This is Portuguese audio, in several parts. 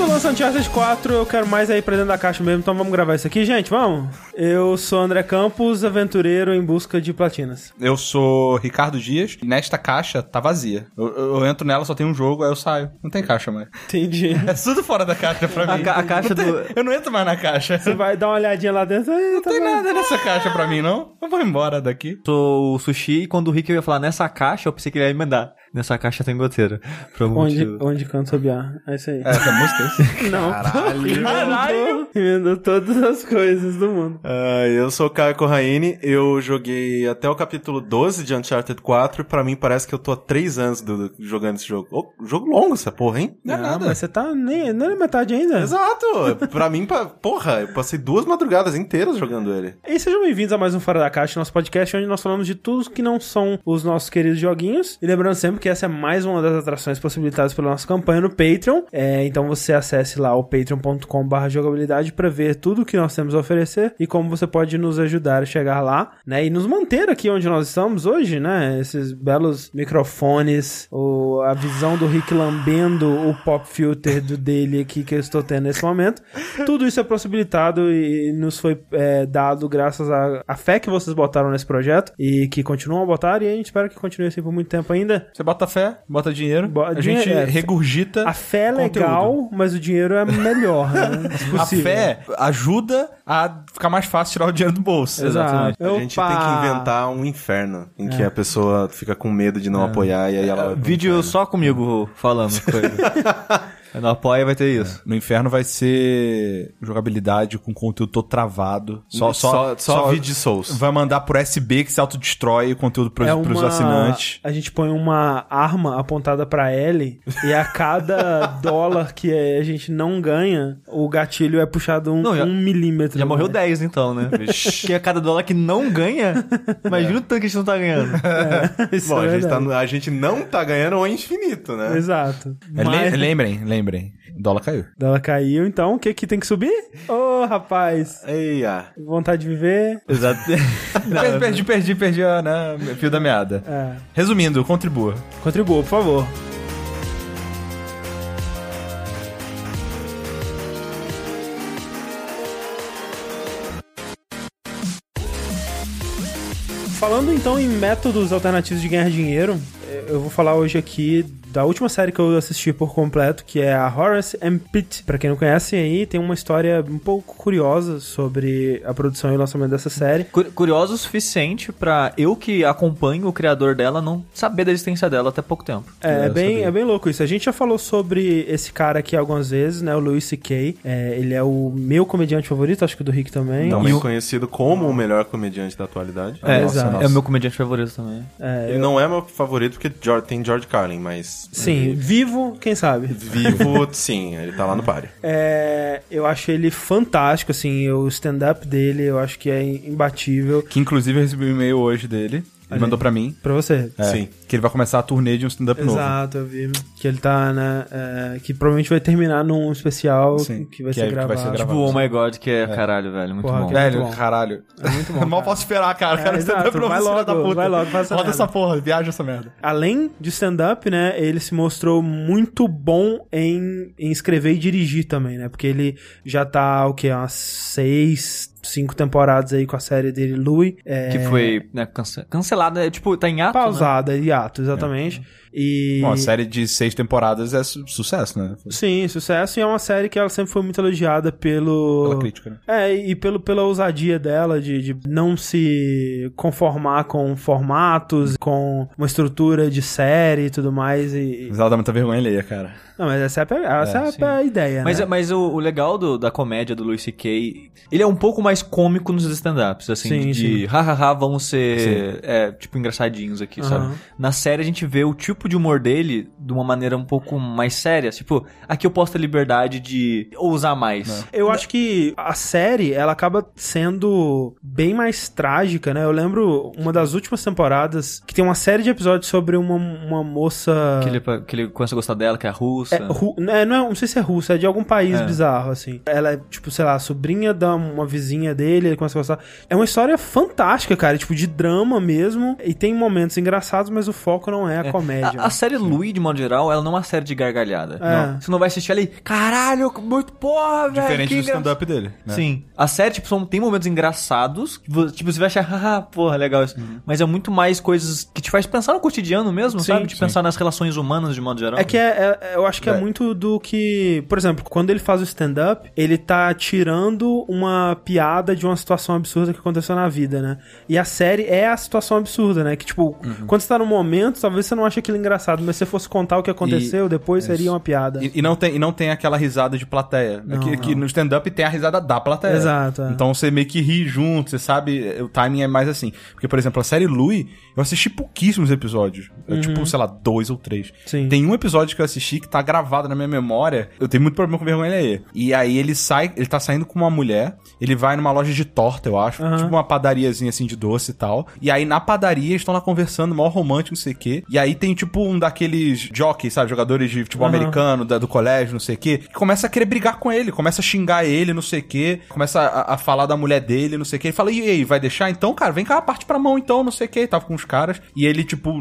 Quando lança Uncharted 4, eu quero mais aí pra dentro da caixa mesmo, então vamos gravar isso aqui, gente, vamos? Eu sou André Campos, aventureiro em busca de platinas. Eu sou Ricardo Dias. e Nesta caixa tá vazia. Eu, eu- eu entro nela, só tem um jogo, aí eu saio. Não tem caixa mais. Entendi. É tudo fora da caixa pra A mim. ca- a caixa tem- do- Eu não entro mais na caixa. Você vai dar uma olhadinha lá dentro, "Ei, Não tá tem bom." nada nessa caixa pra mim, não. Eu vou embora daqui. Sou o Sushi e quando o Rick ia falar nessa caixa, eu pensei que ele ia emendar. Nessa caixa tem goteira. Onde, motivo. onde canta sobiar? É isso aí. É, essa música é isso? Não. Caralho. Caralho. Emendou todas as coisas do mundo. Ah, eu sou o Caio Corraine, eu joguei até o capítulo 12 de Uncharted 4 e pra mim parece que eu tô há 3 anos do- do- jogando esse jogo. Ô, jogo longo essa porra, hein? Não é nada. mas você tá nem, nem na metade ainda. Exato! pra mim, pa- porra, eu passei duas madrugadas inteiras jogando ele. E sejam bem-vindos a mais um Fora da Caixa, nosso podcast, onde nós falamos de tudo que não são os nossos queridos joguinhos. E lembrando sempre que essa é mais uma das atrações possibilitadas pela nossa campanha no Patreon. É, então você acesse lá o patreon.com.br jogabilidade para ver tudo que nós temos a oferecer e como você pode nos ajudar a chegar lá, né? E nos manter aqui onde nós estamos hoje, né? Esses belos microfones, o, a visão do Rick lambendo o pop filter do dele aqui que eu estou tendo nesse momento. Tudo isso é possibilitado e nos foi é, dado graças à, à fé que vocês botaram nesse projeto e que continuam a botar e a gente espera que continue assim por muito tempo ainda. Você bota fé, bota dinheiro, Bo- a dinheiro, gente é. regurgita A fé é conteúdo. legal, mas o dinheiro é melhor, né? Se A fé ajuda a ficar mais fácil tirar o dinheiro do bolso. Exato. A gente Opa! tem que inventar um inferno em que a pessoa fica com medo de não apoiar e aí ela Vídeo só comigo falando coisa. Não apoia, vai ter isso. No inferno vai ser jogabilidade com conteúdo todo travado. Só, só, só, só vídeo de Souls. Vai mandar por USB que se autodestrói o conteúdo pros, é pros uma... assinantes. A gente põe uma arma apontada pra L e a cada dólar que a gente não ganha, o gatilho é puxado um, Não, já- um milímetro. Já morreu né? 10 então, né? Porque a cada dólar que não ganha, imagina o tanto que a gente não tá ganhando. Isso Bom, é a gente, tá no- a gente não tá ganhando ao infinito, né? Exato. É, Mas- lem- Lembrem, lembrem. Dólar caiu. Ela caiu, então o que que tem que subir? Ô, rapaz. Eia. Vontade de viver. Exato. perdi, perdi, perdi, perdi a né, fio da meada. É. Resumindo, contribua. Contribua, por favor. Falando então em métodos alternativos de ganhar dinheiro, eu vou falar hoje aqui da última série que eu assisti por completo, que é a Horace and Pete. Pra quem não conhece aí, tem uma história um pouco curiosa sobre a produção e o lançamento dessa série. Cu- Curioso o suficiente pra eu que acompanho o criador dela não saber da existência dela até pouco tempo. É, é Eu bem, sabia. é bem louco isso. A gente já falou sobre esse cara aqui algumas vezes, né? O Louis C.K. É, ele é o meu comediante favorito, acho que o do Rick também. Também E o- conhecido como o melhor comediante da atualidade. É, Nossa, exato. nossa. é o meu comediante favorito também. é, Ele não é meu favorito porque tem George Carlin, mas... sim, vivo, quem sabe? Vivo, sim, ele tá lá no páreo. É, eu acho ele fantástico, assim, o stand-up dele eu acho que é imbatível. Que inclusive eu recebi um e-mail hoje dele. Ele Olha mandou pra mim. Pra você. é, Sim. Que ele vai começar a turnê de um stand-up novo. Exato, eu vi. Que ele tá, né? é, que provavelmente vai terminar num especial Sim, que vai que ser é- que vai gravado. ser Tipo gravado. o Oh My God, que é, caralho, velho. Muito Porra, bom. é- Velho, muito bom. caralho. É muito bom. Mal cara. posso esperar, cara. cara É, stand-up exato. novo, Vai filho logo, da puta. vai logo, faz essa Roda merda. essa porra, viaja essa merda. Além de stand-up, né, ele se mostrou muito bom em, em escrever e dirigir também, né? Porque ele já tá, o que, umas seis, cinco temporadas aí com a série dele, Louis. É, Que foi né, cance- cancelada, é, tipo, tá em ato, né? pausada, hiato, exatamente. E... Bom, a série de seis temporadas é su- sucesso, né? Sim, sucesso. E é uma série que ela sempre foi muito elogiada pelo... Pela crítica, né? É, e pelo, pela ousadia dela de, de não se conformar com formatos, com uma estrutura de série e tudo mais. E... Mas ela dá muita vergonha alheia, cara. Não, mas essa é a, essa é, a sim. pe- ideia, Mas, né? mas o, o legal do- da comédia do Louis C.K., ele é um pouco mais cômico nos stand-ups, assim, Sim, de hahaha, vamos ser, é, tipo, engraçadinhos aqui, sabe? Aham. Na série a gente vê o tipo de humor dele de uma maneira um pouco mais séria, tipo, aqui eu posso ter liberdade de ousar mais. Eu acho que a série, ela acaba sendo bem mais trágica, né? Eu lembro uma das últimas temporadas que tem uma série de episódios sobre uma, uma moça... Que ele, que ele começa a gostar dela, que é russa. É, ru- é, não, é, não sei se é russa, é de algum país É. bizarro, assim. Ela é, tipo, sei lá, sobrinha da uma vizinha dele, ele começa a gostar. É uma história fantástica, cara, tipo, de drama mesmo. E tem momentos engraçados, mas o foco não é a comédia. A, a série Louis, de modo geral, ela não é uma série de gargalhada. É. Não. Você não vai assistir ali, caralho, muito porra, velho. Diferente do engra-" stand-up dele. né? Sim. A série, tipo, são, tem momentos engraçados. Tipo, você vai achar, haha, porra, legal isso. Mas é muito mais coisas que te faz pensar no cotidiano mesmo, Sim, sabe? De sim. pensar nas relações humanas, de modo geral. É que é, é- eu acho que é. É. muito do que. Por exemplo, quando ele faz o stand-up, ele tá tirando uma piada de uma situação absurda que aconteceu na vida, né? E a série é a situação absurda, né? Que, tipo, Uhum. quando você tá no momento, talvez você não ache aquilo engraçado, mas se você fosse contar o que aconteceu, depois seria uma piada. E, e não tem, e não tem aquela risada de plateia. Não, É que, não. que no stand-up tem a risada da plateia. Exato, é. Então você meio que ri junto, você sabe, o timing é mais assim. Porque, por exemplo, a série Louis, eu assisti pouquíssimos episódios. É, Tipo, sei lá, dois ou três. Uhum. Sim. Tem um episódio que eu assisti que tá gravado na minha memória. Eu tenho muito problema com vergonha alheia. E aí ele sai, ele tá saindo com uma mulher, ele vai numa loja de torta, eu acho. Aham. Tipo uma padariazinha assim de doce e tal. E aí na padaria eles estão lá conversando, mó romântico, não sei o quê. E aí tem tipo um daqueles jockeys, sabe? Jogadores de futebol Aham. americano, da- do colégio, não sei o quê. Que começa a querer brigar com ele, começa a xingar ele, não sei o quê. Começa a, a falar da mulher dele, não sei o quê. Ele fala, e aí, vai deixar? Então, cara, vem cá, parte pra mão então, não sei o quê. Tava com os caras. E ele, tipo,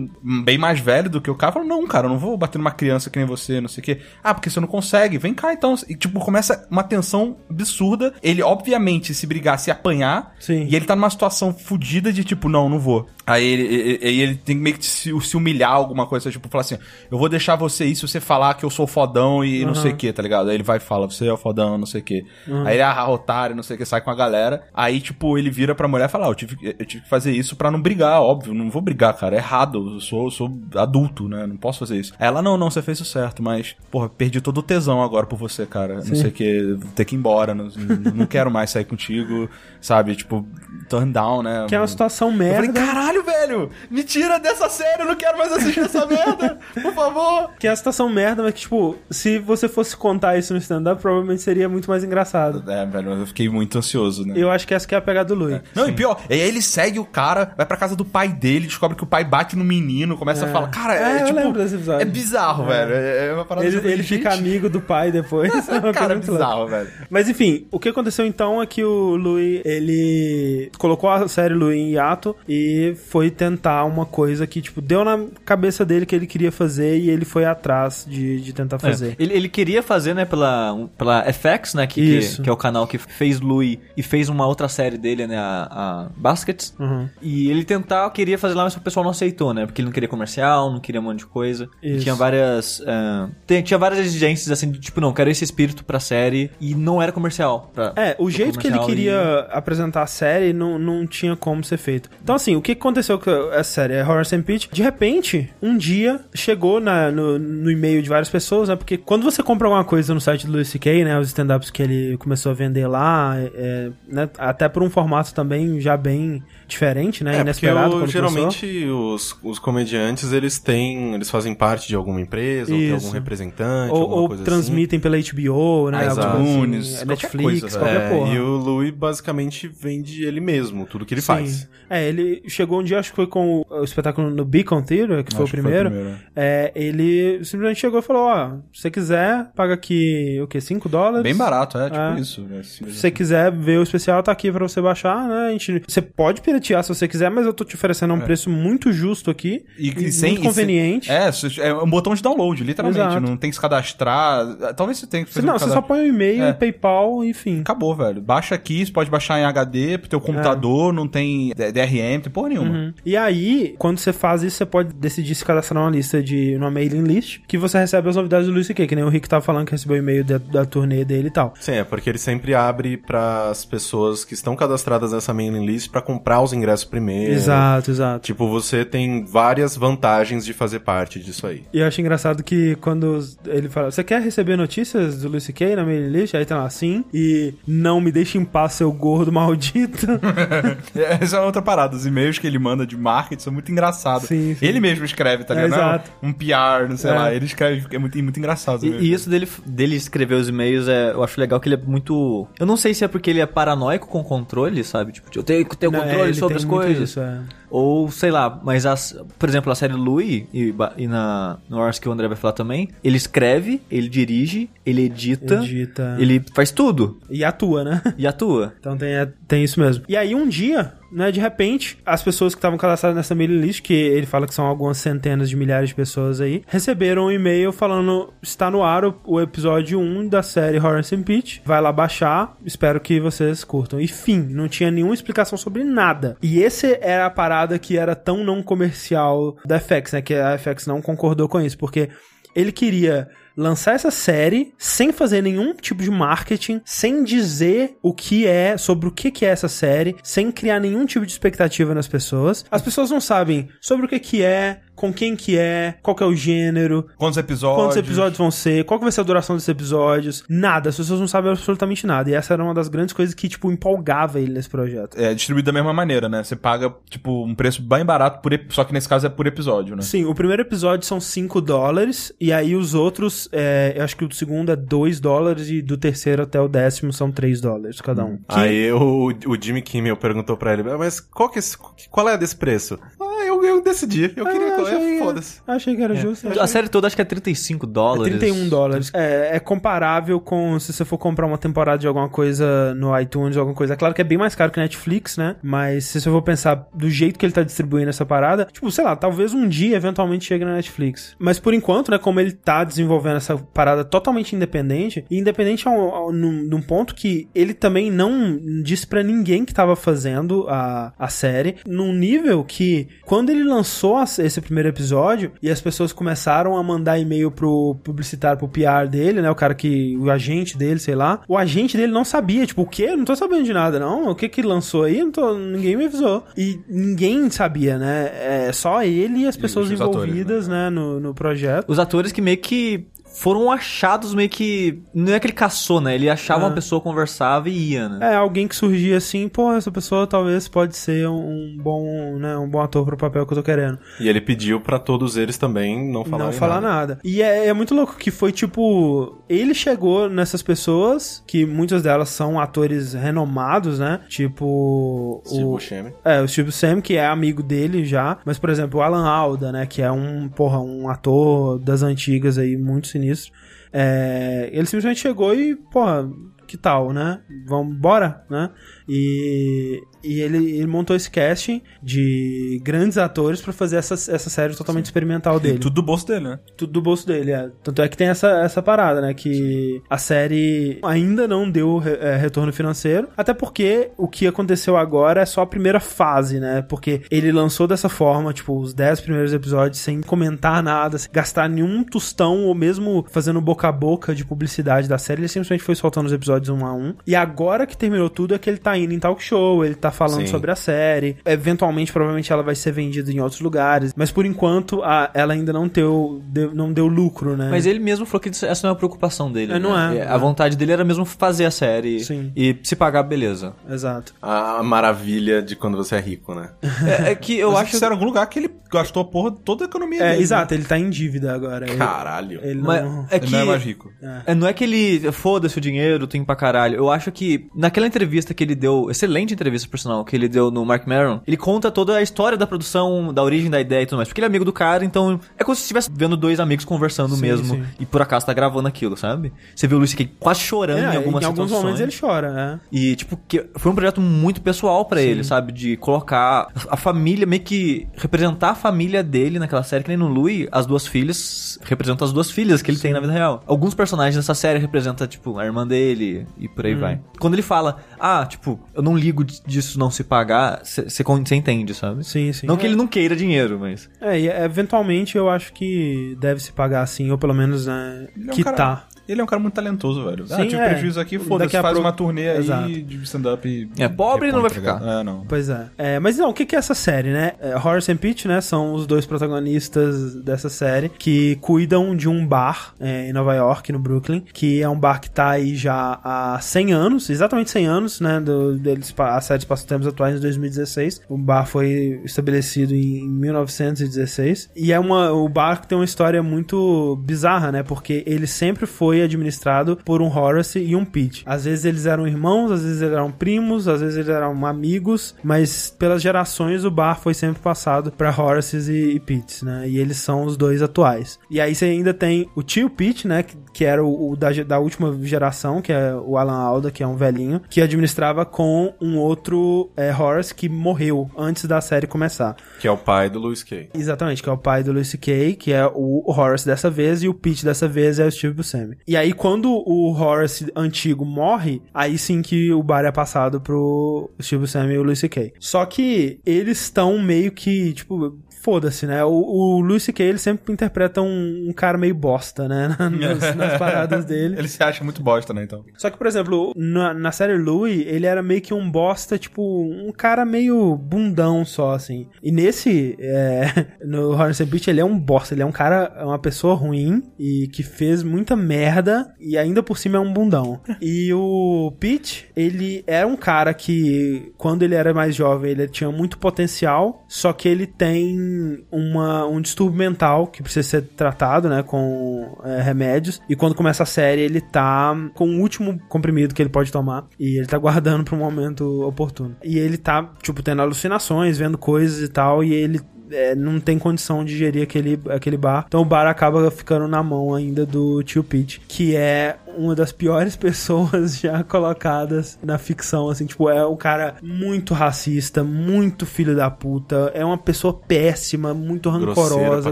bem mais velho do que o cara, falou, não, cara, eu não vou bater numa criança que nem você, não sei o quê. Ah, porque você não consegue, vem cá então. E, tipo, começa uma tensão absurda. Ele, obviamente, se brigar, se apanhar. Sim. E ele tá numa situação fodida de, tipo, não, não vou. Aí ele, ele, ele tem que meio que se, se humilhar alguma coisa, tipo, falar assim, eu vou deixar você ir se você falar que eu sou fodão e não sei o que, tá ligado? Aí ele vai e fala, você é o fodão, não sei o que. Aí ele é ah, otário, não sei o que, sai com a galera. Aí, tipo, ele vira pra mulher e fala, ah, eu tive, que- eu tive que fazer isso pra não brigar, óbvio, não vou brigar, cara, é errado, eu sou, eu sou adulto, né, não posso fazer isso. Aí ela, não, não, você fez isso certo, mas, porra, perdi todo o tesão agora por você, cara, não sei o que, ter que ir embora, não, não quero mais sair contigo, sabe, tipo, turn down, né. Que é uma situação Eu merda. falei, caralho, velho, me tira dessa série, eu não quero mais assistir essa merda, por favor. Que é a situação merda, mas que, tipo, se você fosse contar isso no stand-up, provavelmente seria muito mais engraçado. É, velho, eu fiquei muito ansioso, né. Eu acho que essa que é a pegada do Louis. Não, e pior, aí ele segue o cara, vai pra casa do pai dele, descobre que o pai bate no menino, começa É. a falar, cara, é, É, tipo, lembro desse episódio. é bizarro, velho, é, é uma parada Ele, ele fica amigo do pai depois. é Cara, é bizarro, velho. Mas enfim, o que aconteceu então é que o Louis, ele colocou a série Louis em hiato e foi tentar uma coisa que, tipo, deu na cabeça dele que ele queria fazer e ele foi atrás de, de tentar fazer. É. Ele, ele queria fazer, né, pela, pela FX, né, que, que, que é o canal que fez Louis e fez uma outra série dele, né, a, a Baskets. Uhum. E ele tentar, queria fazer lá, mas o pessoal não aceitou, né, porque ele não queria comercial, não queria um monte de coisa. E tinha várias, ah, tem- tinha várias exigências, assim, de tipo, não, quero esse espírito pra série e não era comercial. Pra, É, o jeito que ele queria apresentar a série não, não tinha como ser feito. Então, assim, o que aconteceu com essa série? É Horror Pitch. De repente, um dia, chegou na- no, no e-mail de várias pessoas, né? Porque quando você compra alguma coisa no site do Louis C.K., né? Os stand-ups que ele começou a vender lá, é, é, né, até por um formato também já bem diferente, né? É, porque Inesperado. o- quando geralmente os, os comediantes, eles têm. Eles fazem parte de alguma empresa, ou tem Isso. algum representante, Ou, alguma ou coisa assim. transmitem pela HBO, né? Ah, iTunes, assim, qualquer Netflix, coisa, qualquer É, porra. e o Louis basicamente vende ele mesmo, tudo que ele Sim. faz. É, ele chegou um dia, acho que foi com o, o espetáculo no Beacon Theater, que foi o Acho que primeiro. primeiro. É, ele simplesmente chegou e falou: Ó, se você quiser, paga aqui o quê? 5 dólares? Bem barato, é, tipo É. isso. né, assim, Se você quiser ver o especial, tá aqui pra você baixar, né? A gente, você pode piratear se você quiser, mas eu tô te oferecendo a um preço muito justo aqui. E, E, sem, muito e conveniente. sem- é, se- é um botão de download, literalmente. Exato. Não tem que se cadastrar. Talvez você tenha que fazer não, um você só cadastro. põe o e-mail, É. PayPal, enfim. Acabou, velho. Baixa aqui, você pode baixar em HD pro teu computador, não tem DRM, não tem porra nenhuma. Uhum. E aí, quando você faz isso, você pode decidir se cadastrar numa lista de. numa mailing list, que você recebe as novidades do Luis C.K., que nem o Rick tava falando que recebeu o e-mail da, da turnê dele e tal. Sim, é porque ele sempre abre para as pessoas que estão cadastradas nessa mailing list pra comprar os ingressos primeiro. Exato, exato. Tipo, você tem várias vantagens de fazer parte disso aí. E eu acho engraçado que quando ele fala, você quer receber notícias do Luis C.K. na mailing list? Aí tem lá, sim. E não me deixe em paz, seu gordo maldito. Essa é outra parada. Os e-mails que ele manda de marketing são muito engraçados. Sim, sim. Ele mesmo escreve, tá É, ligado? É exato. Um PR, não sei É. lá. Ele escreve, é muito, muito engraçado. E, e isso dele, dele escrever os e-mails, é, eu acho legal que ele é muito. Eu não sei se é porque ele é paranoico com o controle, sabe? Tipo, eu tenho que ter o é, controle sobre as coisas. isso, é. Ou, sei lá, mas as, por exemplo, a série Louis, e, e na, no Wars que o André vai falar também, ele escreve, ele dirige, ele edita, Edita. ele faz tudo E atua, né? e atua. Então tem, é, tem isso mesmo. E aí um dia, né, de repente, as pessoas que estavam cadastradas nessa mailing list, que ele fala que são algumas centenas de milhares de pessoas aí, receberam um e-mail falando está no ar o, o episódio 1 da série Horace and Peach. Vai lá baixar, espero que vocês curtam. E fim, não tinha nenhuma explicação sobre nada. E esse era a parada que era tão não comercial da FX, né, que a FX não concordou com isso, porque ele queria lançar essa série sem fazer nenhum tipo de marketing, sem dizer o que é, sobre o que é essa série, sem criar nenhum tipo de expectativa nas pessoas. As pessoas não sabem sobre o que é, com quem que é, qual que é o gênero, Quantos episódios? quantos episódios vão ser, qual que vai ser a duração desses episódios, nada, as pessoas não sabem absolutamente nada. E essa era uma das grandes coisas que, tipo, empolgava ele nesse projeto. É distribuído da mesma maneira, né? Você paga, tipo, um preço bem barato, por só que nesse caso é por episódio, né? Sim, o primeiro episódio são 5 dólares, e aí os outros, é, eu acho que o segundo é 2 dólares, e do terceiro até o décimo são 3 dólares cada um. Que- Aí o, o Jimmy Kimmel perguntou pra ele, mas qual, que é qual é desse preço? Ah, eu, eu decidi. Eu queria. Ah, achei- Foda-se. Achei que era justo. A série toda acho que é 35 É dólares. 31 dólares. É, é comparável com se você for comprar uma temporada de alguma coisa no iTunes ou alguma coisa. É claro que é bem mais caro que Netflix, né? Mas se você for pensar do jeito que ele tá distribuindo essa parada, tipo, sei lá, talvez um dia eventualmente chegue na Netflix. Mas por enquanto, né, como ele tá desenvolvendo essa parada totalmente independente, e independente ao, ao, num, num ponto que ele também não disse pra ninguém que tava fazendo a, a série, num nível que quando ele lançou as- esse primeiro episódio e as pessoas começaram a mandar e-mail pro publicitário, pro PR dele, né, o cara que, o agente dele, sei lá, o agente dele não sabia, tipo, o quê? Não tô sabendo de nada, não, o que que lançou aí? Não tô, ninguém me avisou. E ninguém sabia, né, é só ele e as pessoas os atores, envolvidas, né, no, no projeto. Os atores que meio que foram achados meio que. Não é que ele caçou, né? Ele achava Ah. uma pessoa, conversava e ia, né? É, alguém que surgia assim, pô, essa pessoa talvez pode ser um bom, né, um bom ator pro papel que eu tô querendo. E ele pediu pra todos eles também não falar não falar nada. E é, é muito louco que foi tipo. Ele chegou nessas pessoas, que muitas delas são atores renomados, né? Tipo. Steve o, Buscemi. é, o Steve Sam, que é amigo dele já. Mas, por exemplo, o Alan Alda, né? Que é um, porra, um ator das antigas aí, muito sinistro. É, ele simplesmente chegou e, porra, que tal, né? Vamos, bora, né? E, e ele, ele montou esse casting de grandes atores pra fazer essa, essa série totalmente experimental E dele tudo do bolso dele, né? tudo do bolso dele, é. Tanto é que tem essa, essa parada, né? Que a série ainda não deu re- é, retorno financeiro. Até porque o que aconteceu agora é só a primeira fase, né? Porque ele lançou dessa forma, tipo, os 10 primeiros episódios sem comentar nada, sem gastar nenhum tostão, ou mesmo fazendo boca a boca de publicidade da série. Ele simplesmente foi soltando os episódios um a um. E agora que terminou tudo é que ele tá indo em talk show, ele tá falando Sim. sobre a série. Eventualmente, provavelmente, ela vai ser vendida em outros lugares. Mas por enquanto, a- ela ainda não deu, deu- não deu lucro, né? Mas ele mesmo falou que essa não é a preocupação dele. É, não né? é. A vontade dele era mesmo fazer a série Sim. e se pagar, beleza. Exato. A maravilha de quando você é rico, né? É, é que eu Mas acho. isso era em algum lugar que ele gastou a porra toda a economia É, dele. exato, ele tá em dívida agora. Ele- Caralho. Ele, Mas não... é Ele que. não é mais rico. É, não é que ele foda-se o dinheiro, tem pra caralho. Eu acho que naquela entrevista que ele deu, excelente entrevista por sinal, que ele deu no Mark Maron, ele conta toda a história da produção, da origem da ideia e tudo mais. Porque ele é amigo do cara, então é como se estivesse vendo dois amigos conversando Sim, mesmo sim. e por acaso tá gravando aquilo, sabe? Você vê o Luiz aqui quase chorando É, em algumas em alguns situações. momentos ele chora, né? E, tipo, que foi um projeto muito pessoal pra ele, sabe? De colocar a família, meio que representar a família dele naquela série, que nem no Louis, as duas filhas representam as duas filhas que ele tem na vida real. Alguns personagens dessa série representam, tipo, a irmã dele e por aí vai. Quando ele fala, ah, tipo, eu não ligo disso não se pagar, você entende, sabe? Sim, sim. Não que ele não queira dinheiro, mas. É, e eventualmente eu acho que deve se pagar assim, ou pelo menos, né, é um que cara- tá. Ele é um cara muito talentoso, velho. ah, Sim, tive é. prejuízo aqui, Daqui foda-se, a faz pouco- uma turnê aí Exato. de stand-up e... É, pobre não vai ficar. É, não. Pois é. É, Mas não, o que que é essa série, né? É, Horace e Peach, né? São os dois protagonistas dessa série que cuidam de um bar é, em Nova York, no Brooklyn, que é um bar que tá aí já há 100 anos, exatamente 100 anos, né? Do, deles, a série passa tempos atuais em 2016. O bar foi estabelecido em 1916. E é uma, o bar que tem uma história muito bizarra, né? Porque ele sempre foi administrado por um Horace e um Pete. Às vezes eles eram irmãos, às vezes eles eram primos, às vezes eles eram amigos, mas pelas gerações o bar foi sempre passado pra Horaces e, e Petes, né? E eles são os dois atuais. E aí você ainda tem o tio Pete, né? Que, que era o, o da, da última geração, que é o Alan Alda, que é um velhinho, que administrava com um outro é, Horace que morreu antes da série começar. Que é o pai do Louis Kay. Exatamente, que é o pai do Lucy Kay, que é o Horace dessa vez, e o Pete dessa vez é o Steve Buscemi. E aí, quando o Horace antigo morre, aí sim que o bar é passado pro Steve Buscemi e o Lucy Kay. Só que eles estão meio que, tipo, foda-se, né? O, o Lucy Kay, ele sempre interpreta um, um cara meio bosta, né? Nas, nas paradas dele. Ele se acha muito bosta, né, então. Só que, por exemplo, na, na série Louis, ele era meio que um bosta, tipo, um cara meio bundão só, assim. E nesse, é, no Horace Beach, ele é um bosta, ele é um cara, é uma pessoa ruim e que fez muita merda e ainda por cima é um bundão. E o Pete, ele era um cara que, quando ele era mais jovem, ele tinha muito potencial, só que ele tem uma, um distúrbio mental que precisa ser tratado, né, com é, remédios. E quando começa a série, ele tá com o último comprimido que ele pode tomar. E ele tá guardando pra um momento oportuno. E ele tá, tipo, tendo alucinações, vendo coisas e tal. E ele é, não tem condição de gerir aquele, aquele bar. Então o bar acaba ficando na mão ainda do tio Pete, que é uma das piores pessoas já colocadas na ficção, assim, tipo, é um cara muito racista, muito filho da puta, é uma pessoa péssima, muito rancorosa,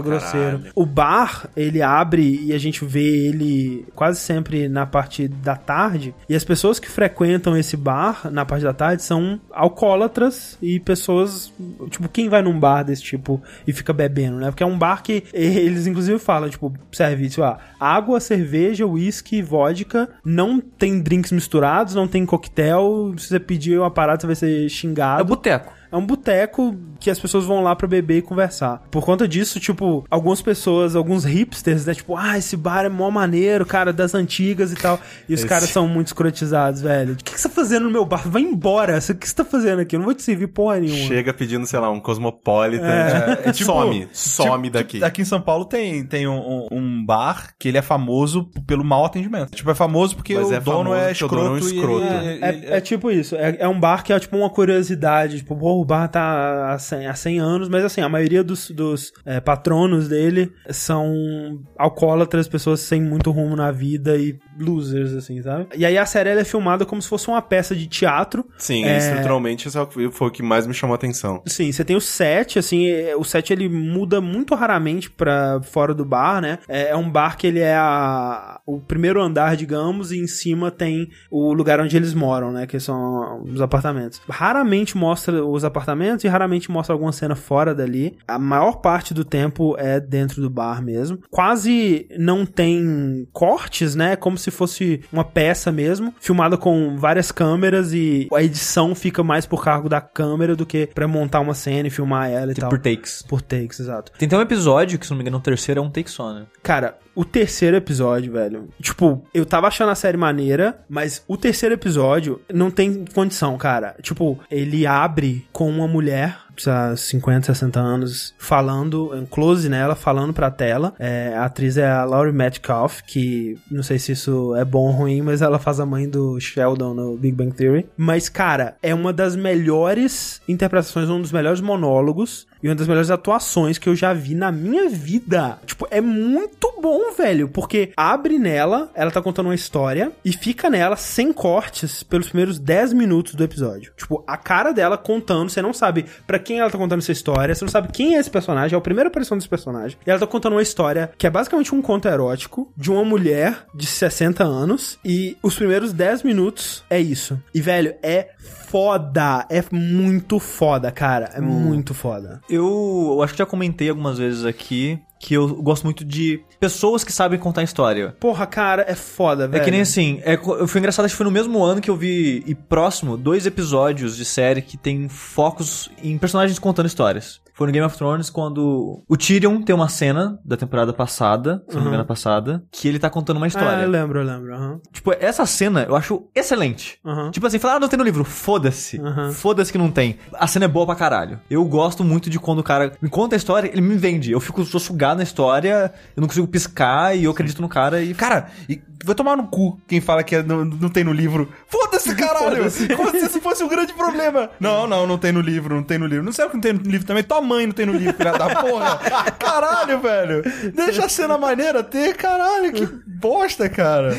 Grosseiro. O bar, ele abre e a gente vê ele quase sempre na parte da tarde, e as pessoas que frequentam esse bar na parte da tarde são alcoólatras e pessoas, tipo, quem vai num bar desse tipo e fica bebendo, né? Porque é um bar que eles inclusive falam, tipo, sei lá, água, cerveja, uísque, vodka, não tem drinks misturados, não tem coquetel, se você pedir uma parada você vai ser É xingado. boteco. É um boteco que as pessoas vão lá pra beber e conversar. Por conta disso, tipo, algumas pessoas, alguns hipsters, né? Tipo, ah, esse bar é mó maneiro, cara, das antigas e tal. E os Esse- caras são muito escrotizados, velho. O que, que você tá fazendo no meu bar? Vai embora. O que você tá fazendo aqui? Eu não vou te servir porra nenhuma. Chega pedindo, sei lá, um cosmopolitan. É, tipo- some, some tipo, daqui. Aqui em São Paulo tem, tem um, um- bar que ele é famoso pelo mau atendimento. Tipo, é famoso porque Mas o é dono famoso é porque o dono é um escroto. e escroto. ele- É, ele- é tipo isso, é, é um bar que é tipo uma curiosidade, tipo, o bar tá há 100, há 100 anos, mas assim, a maioria dos, dos é, patronos dele são alcoólatras, pessoas sem muito rumo na vida e losers, assim, sabe? E aí a série é filmada como se fosse uma peça de teatro, Sim, É. estruturalmente isso é foi o que mais me chamou a atenção. Sim, você tem o set, assim, é, o set ele muda muito raramente pra fora do bar, né? É, é um bar que ele é a, o primeiro andar, digamos, e em cima tem o lugar onde eles moram, né? Que são os apartamentos. Raramente mostra os apartamentos e raramente mostra alguma cena fora dali. A maior parte do tempo é dentro do bar mesmo. Quase não tem cortes, né? Como se fosse uma peça mesmo, filmada com várias câmeras e a edição fica mais por cargo da câmera do que pra montar uma cena e filmar ela e Tipo, tal. por takes. Por takes, exato. Tem até um episódio, que se não me engano, o terceiro é um take só, né? Cara, o terceiro episódio, velho. Tipo, eu tava achando a série maneira, mas o terceiro episódio não tem condição, cara. Tipo, ele abre com uma mulher. sei 50, 60 anos, falando, close nela, falando pra tela. É, a atriz é a Laurie Metcalf, que não sei se isso é bom ou ruim, mas ela faz a mãe do Sheldon no Big Bang Theory. Mas, cara, é uma das melhores interpretações, um dos melhores monólogos e uma das melhores atuações que eu já vi na minha vida. Tipo, é muito bom, velho, porque abre nela, ela tá contando uma história e fica nela sem cortes pelos primeiros 10 minutos do episódio. Tipo, a cara dela contando, você não sabe pra quem ela tá contando essa história, você não sabe quem é esse personagem, é a primeira aparição desse personagem. E ela tá contando uma história que é basicamente um conto erótico de uma mulher de 60 anos e os primeiros 10 minutos é isso. E, velho, é foda, é muito foda, cara, é muito foda. Eu, eu acho que já comentei algumas vezes aqui que eu gosto muito de pessoas que sabem contar história. Porra, cara, é foda, velho. É que nem assim, é, foi engraçado, acho que foi no mesmo ano que eu vi, e próximo, dois episódios de série que tem focos em personagens contando histórias. Foi no Game of Thrones quando o Tyrion tem uma cena da temporada passada, se não me engano, a passada, que ele tá contando uma Ah, história. eu lembro, eu lembro. aham. Tipo, essa cena eu acho excelente. Aham. Tipo assim, falar, ah, não tem no livro. Foda-se. Aham. Foda-se que não tem. A cena é boa pra caralho. Eu gosto muito de quando o cara me conta a história, ele me vende. Eu fico, sou sugado na história, eu não consigo piscar e eu acredito no cara e. Cara, e vai tomar no cu quem fala que é- não, não tem no livro. Foda-se, caralho! Como se isso fosse um grande problema. Não, não, não tem no livro, não tem no livro. Não sei o que não tem no livro também. Tua mãe não tem no livro, filha da porra. Caralho, velho. Deixa a cena maneira ter, caralho. Que bosta, cara.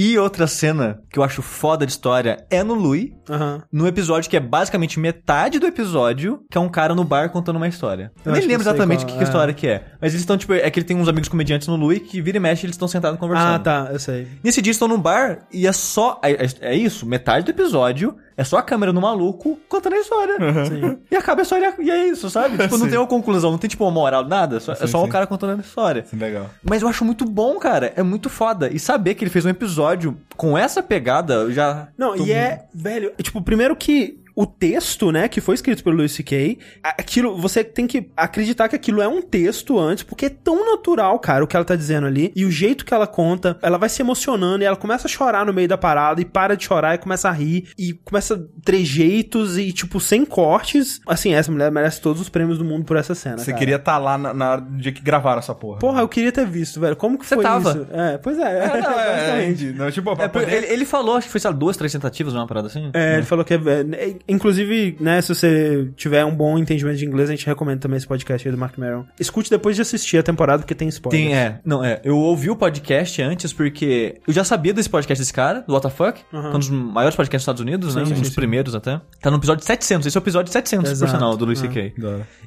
E outra cena que eu acho foda de história é no Louis, Aham. no episódio que é basicamente metade do episódio, que é um cara no bar contando uma história. Eu, Eu nem lembro exatamente qual, que, que é. história que é. Mas eles estão, tipo, é que ele tem uns amigos comediantes no Louis que vira e mexe eles estão sentados conversando. Ah, tá, eu sei. Nesse dia eles estão num bar e é só. É, é- é isso, metade do episódio é só a câmera no maluco contando a história. Sim. E acaba a história e é isso, sabe? Tipo, não Sim. tem uma conclusão, não tem tipo uma moral, nada. Só- é Sim, só o sim. cara contando a história. Legal. Mas eu acho muito bom, cara. É muito foda. E saber que ele fez um episódio com essa pegada, eu já. Não, tô e é, velho, tipo, primeiro que o texto, né, que foi escrito pelo Louis C.K., aquilo, você tem que acreditar que aquilo é um texto antes, porque é tão natural, cara, o que ela tá dizendo ali, e o jeito que ela conta, ela vai se emocionando, e ela começa a chorar no meio da parada, e para de chorar, e começa a rir, e começa trejeitos, e, tipo, sem cortes. Assim, essa mulher merece todos os prêmios do mundo por essa cena, Você cara. queria estar lá na, na- no dia que gravaram essa porra. Porra, eu queria ter visto, velho. Como que Você foi tava. isso? É, pois é. É, não, é, basicamente. é, não, tipo, É, poder- ele, ele falou, acho que foi, sei lá, duas, três tentativas, uma parada assim. É, ele falou que é, é, Inclusive, né, se você tiver um bom entendimento de inglês, a gente recomenda também esse podcast aí do Mark Maron. Escute depois de assistir a temporada, porque tem spoiler. Tem, é. Não, é. Eu ouvi o podcast antes porque eu já sabia desse podcast desse cara, do WTF, Uhum. que é um dos maiores podcasts dos Estados Unidos, né? sim, um dos sim. primeiros até. Tá no episódio 700. Esse é o episódio 700, Exato. por sinal, do Luis Ah. C.K.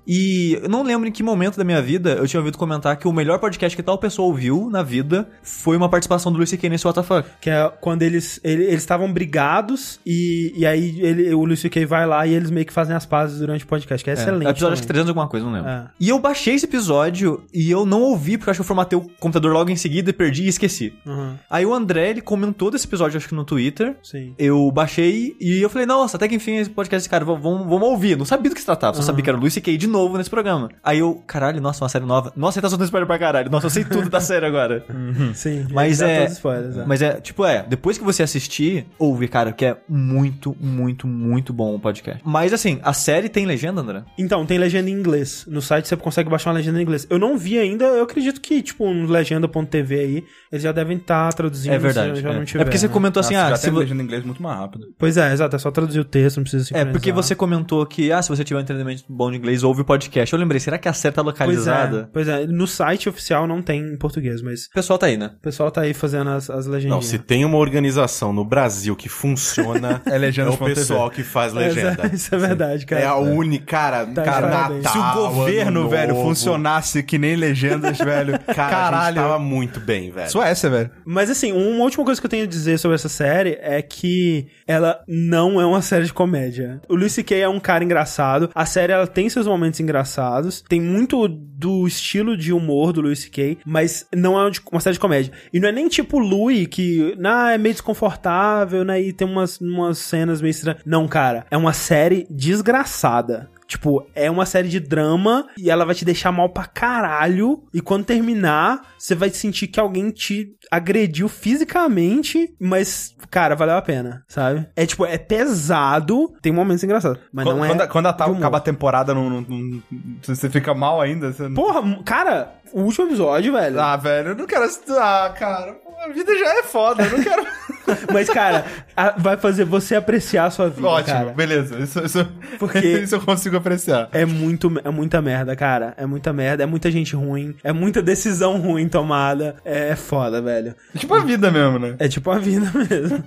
E eu não lembro em que momento da minha vida eu tinha ouvido comentar que o melhor podcast que tal pessoa ouviu na vida foi uma participação do Luis C.K. nesse WTF. Que é quando eles ele- eles estavam brigados e, e aí ele, o Lucy Kay vai lá e eles meio que fazem as pazes durante o podcast, que é, excelente. É, episódio acho que também. 300 alguma coisa, não lembro. É. E eu baixei esse episódio e eu não ouvi porque eu acho que eu formatei o computador logo em seguida e perdi e esqueci. Uhum, Aí o André, ele comentou desse episódio, acho que no Twitter. sim. Eu baixei e eu falei, nossa, até que enfim esse podcast desse cara, vamos, vamos, ouvir. Não sabia do que se tratava, só sabia que era o Luis C.K. de novo nesse programa. Aí eu, caralho, nossa, uma série nova. Nossa, ele tá soltando spoiler pra caralho. Nossa, eu sei tudo da série agora. Sim. Mas é, todos os spoilers, é. mas é, tipo, é, depois que você assistir, ouve, cara, que é muito, muito, muito bom o podcast. Mas assim, a série tem legenda, André? Então, tem legenda em inglês. No site você consegue baixar uma legenda em inglês. Eu não vi ainda, eu acredito que, tipo, um legenda.tv aí, eles já devem estar traduzindo. É verdade. Se já é. não tiver, É porque você né? comentou assim, Nossa, ah, já se tem vo- legenda em inglês muito mais rápido. Pois é, exato, é só traduzir o texto, não precisa É, sincronizar. porque você comentou que, ah, se você tiver um entendimento bom de inglês, ouve o podcast. Eu lembrei, será que a série tá Pois localizada? é, pois é, no site oficial não tem em português, mas O pessoal tá aí, né? o pessoal tá aí fazendo as, as Não, legendinhas. se tem uma organização no Brasil que funciona, É é, Legendas o pessoal que faz É, legenda. Isso é verdade, cara. É a única, cara, Tá, cara. Natal, Se o governo, velho, funcionasse que nem legendas, velho. Cara, a gente caralho. tava muito bem, velho. Suécia, velho. Mas assim, uma última coisa que eu tenho a dizer sobre essa série é que ela não é uma série de comédia. O Luis C.K. é um cara engraçado. A série ela tem seus momentos engraçados. Tem muito do estilo de humor do Luis C.K., mas não é uma série de comédia. E não é nem tipo Louis, que nah, é meio desconfortável, né? E tem umas, umas cenas meio estranhas. Não, cara. É uma série desgraçada. Tipo, é uma série de drama e ela vai te deixar mal pra caralho. E quando terminar, você vai sentir que alguém te agrediu fisicamente, mas, cara, valeu a pena, sabe? É tipo, é pesado, tem momentos engraçados, mas Quando, não é. quando, quando a- humor. acaba a temporada, não, não- não- você fica mal ainda? Você Porra, cara, o último episódio, velho. Ah, velho, eu não quero. Ah, cara, a vida já é foda, eu não quero. Mas, cara, a- vai fazer você apreciar a sua vida, Ótimo, cara. beleza. Isso, isso, Porque- isso eu consigo apreciar. É muito, é muita merda, cara. É muita merda, é muita gente ruim, é muita decisão ruim tomada. É foda, velho. Tipo a vida mesmo, né? É tipo a vida mesmo.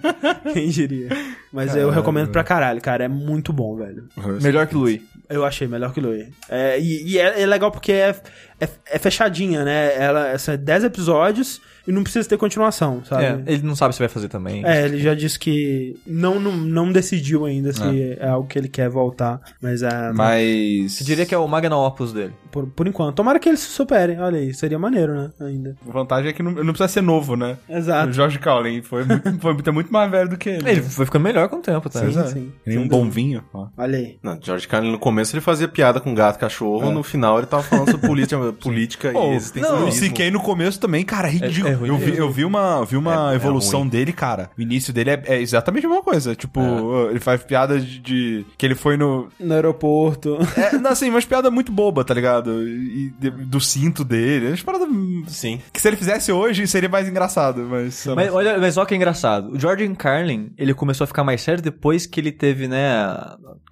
Quem diria? Mas eu recomendo pra caralho, cara. É muito bom, velho. Melhor que Louis. Eu achei melhor que Louis. É, e e é, é legal porque é, é, é fechadinha, né? Ela, essa é 10 episódios e não precisa ter continuação, sabe? É, ele não sabe se vai fazer também. É, ele já disse que não, não, não decidiu ainda se é. algo que ele quer voltar, mas é. Mas. Eu diria que é o Magnum Opus dele. Por, por enquanto. Tomara que ele se supere, olha aí, seria maneiro, né? Ainda. A vantagem é que não, não precisa ser novo, né? Exato. O George Carlin foi muito, foi muito- muito mais velho do que ele. Ele foi ficando melhor com o tempo, tá? Sim, é. sim. Nem um Sem bom vinho. ó. Olha aí. Não, George Carlin no começo ele fazia piada com gato cachorro, no final ele tava falando sobre política, política Pô, e o existencialismo. CK no começo também, cara, ridículo. É- é ruim eu, vi, eu vi uma, vi uma É- é evolução ruim. dele, cara. O início dele é, é exatamente a mesma coisa. Tipo, ele faz piada de, de- que ele foi no. No aeroporto. É, não, assim, umas piadas muito boba, tá ligado? E, de- do cinto dele. Umas paradas. Sim. Que se ele fizesse hoje seria mais engraçado, mas. Mas olha, mas olha que engraçado. O Jordan Carlin, ele começou a ficar mais sério depois que ele teve, né,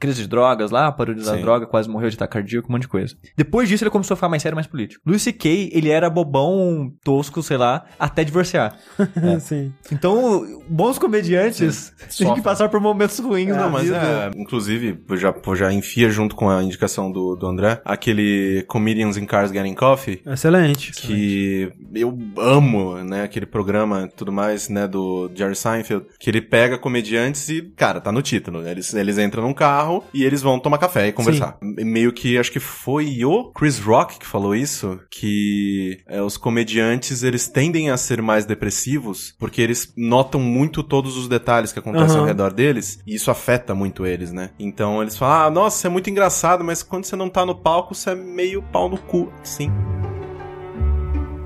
crise de drogas lá, parou de usar droga, quase morreu de ataque cardíaco, um monte de coisa. Depois disso, ele começou a ficar mais sério, mais político. Louis C.K., ele era bobão, tosco, sei lá, até divorciar. Sim. Então, bons comediantes têm que passar por momentos ruins na Não, mas vida. é, inclusive, eu já, eu já enfia junto com a indicação do, do André, aquele Comedians in Cars Getting Coffee, Excelente. que eu amo, né, aquele programa e tudo mais, né, do Jerry Seinfeld, que ele pega comediantes e, cara, tá no título, eles, eles entram num carro e eles vão tomar café e conversar. Meio que, acho que foi o Chris Rock que falou isso, que é, os comediantes, eles tendem a ser mais depressivos porque eles notam muito todos os detalhes que acontecem ao Aham. redor deles e isso afeta muito eles, né? Então eles falam, ah, nossa, é muito engraçado, mas quando você não tá no palco, você é meio pau no cu. Sim.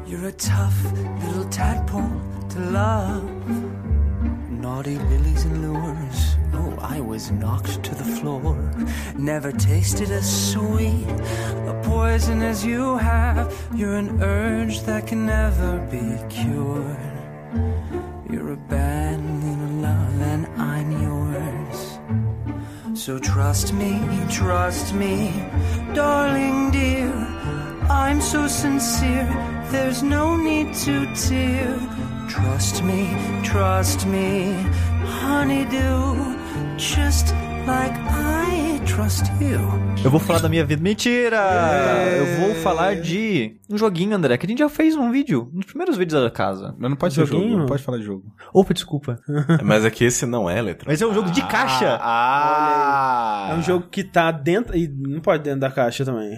You're a tough little tadpole to love. Naughty lilies and lures. Oh, I was knocked to the floor. Never tasted as sweet a poison as you have. You're an urge that can never be cured. You're a bad love, and I'm yours. So trust me, trust me, darling dear. I'm so sincere, there's no need to tear. Trust me, trust me, honeydew, just like I trust you. Eu vou falar da minha vida. Mentira! Eu vou falar de um joguinho, André, que a gente já fez num vídeo, nos primeiros vídeos da casa. Mas não pode ser Joguinho? jogo, não pode falar de jogo. Opa, desculpa. Mas é que esse não é eletrônico. Mas é um jogo de caixa. Ah! É um jogo que tá dentro. E não pode dentro da caixa também.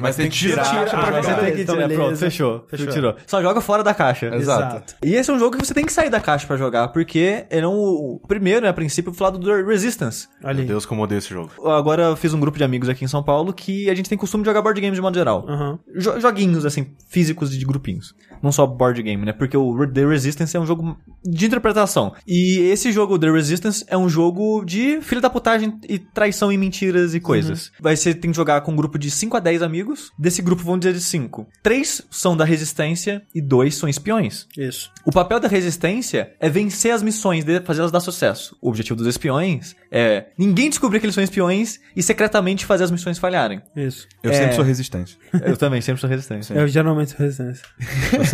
Mas tem que tirar. tira pra Ah, você tem que tirar. Pronto, fechou. Fechou. Tirou. Só joga fora da caixa. Exato. E esse é um jogo que você tem que sair da caixa pra jogar, porque ele é um, o primeiro, né, a princípio, eu vou falar do Resistance. Olha Meu. Deus, como eu odeio esse jogo. Agora eu fiz um grupo de amigos aqui em São Paulo que a gente tem costume de jogar board games de modo geral. Aham. Jo- joguinhos, assim, físicos de grupinhos. Não só board game, né? Porque o The Resistance é um jogo de interpretação. E esse jogo, The Resistance, é um jogo de filha da putagem e traição e mentiras e coisas. Vai ser, tem que jogar com um grupo de 5 a 10 amigos. Desse grupo vão dizer de 5. 3 são da resistência e 2 são espiões. Isso. O papel da resistência é vencer as missões, de fazê-las dar sucesso. O objetivo dos espiões é ninguém descobrir que eles são espiões e secretamente fazer as missões falharem. Isso. Eu É. sempre sou resistente. Eu também, sempre sou resistência. Eu geralmente sou resistência.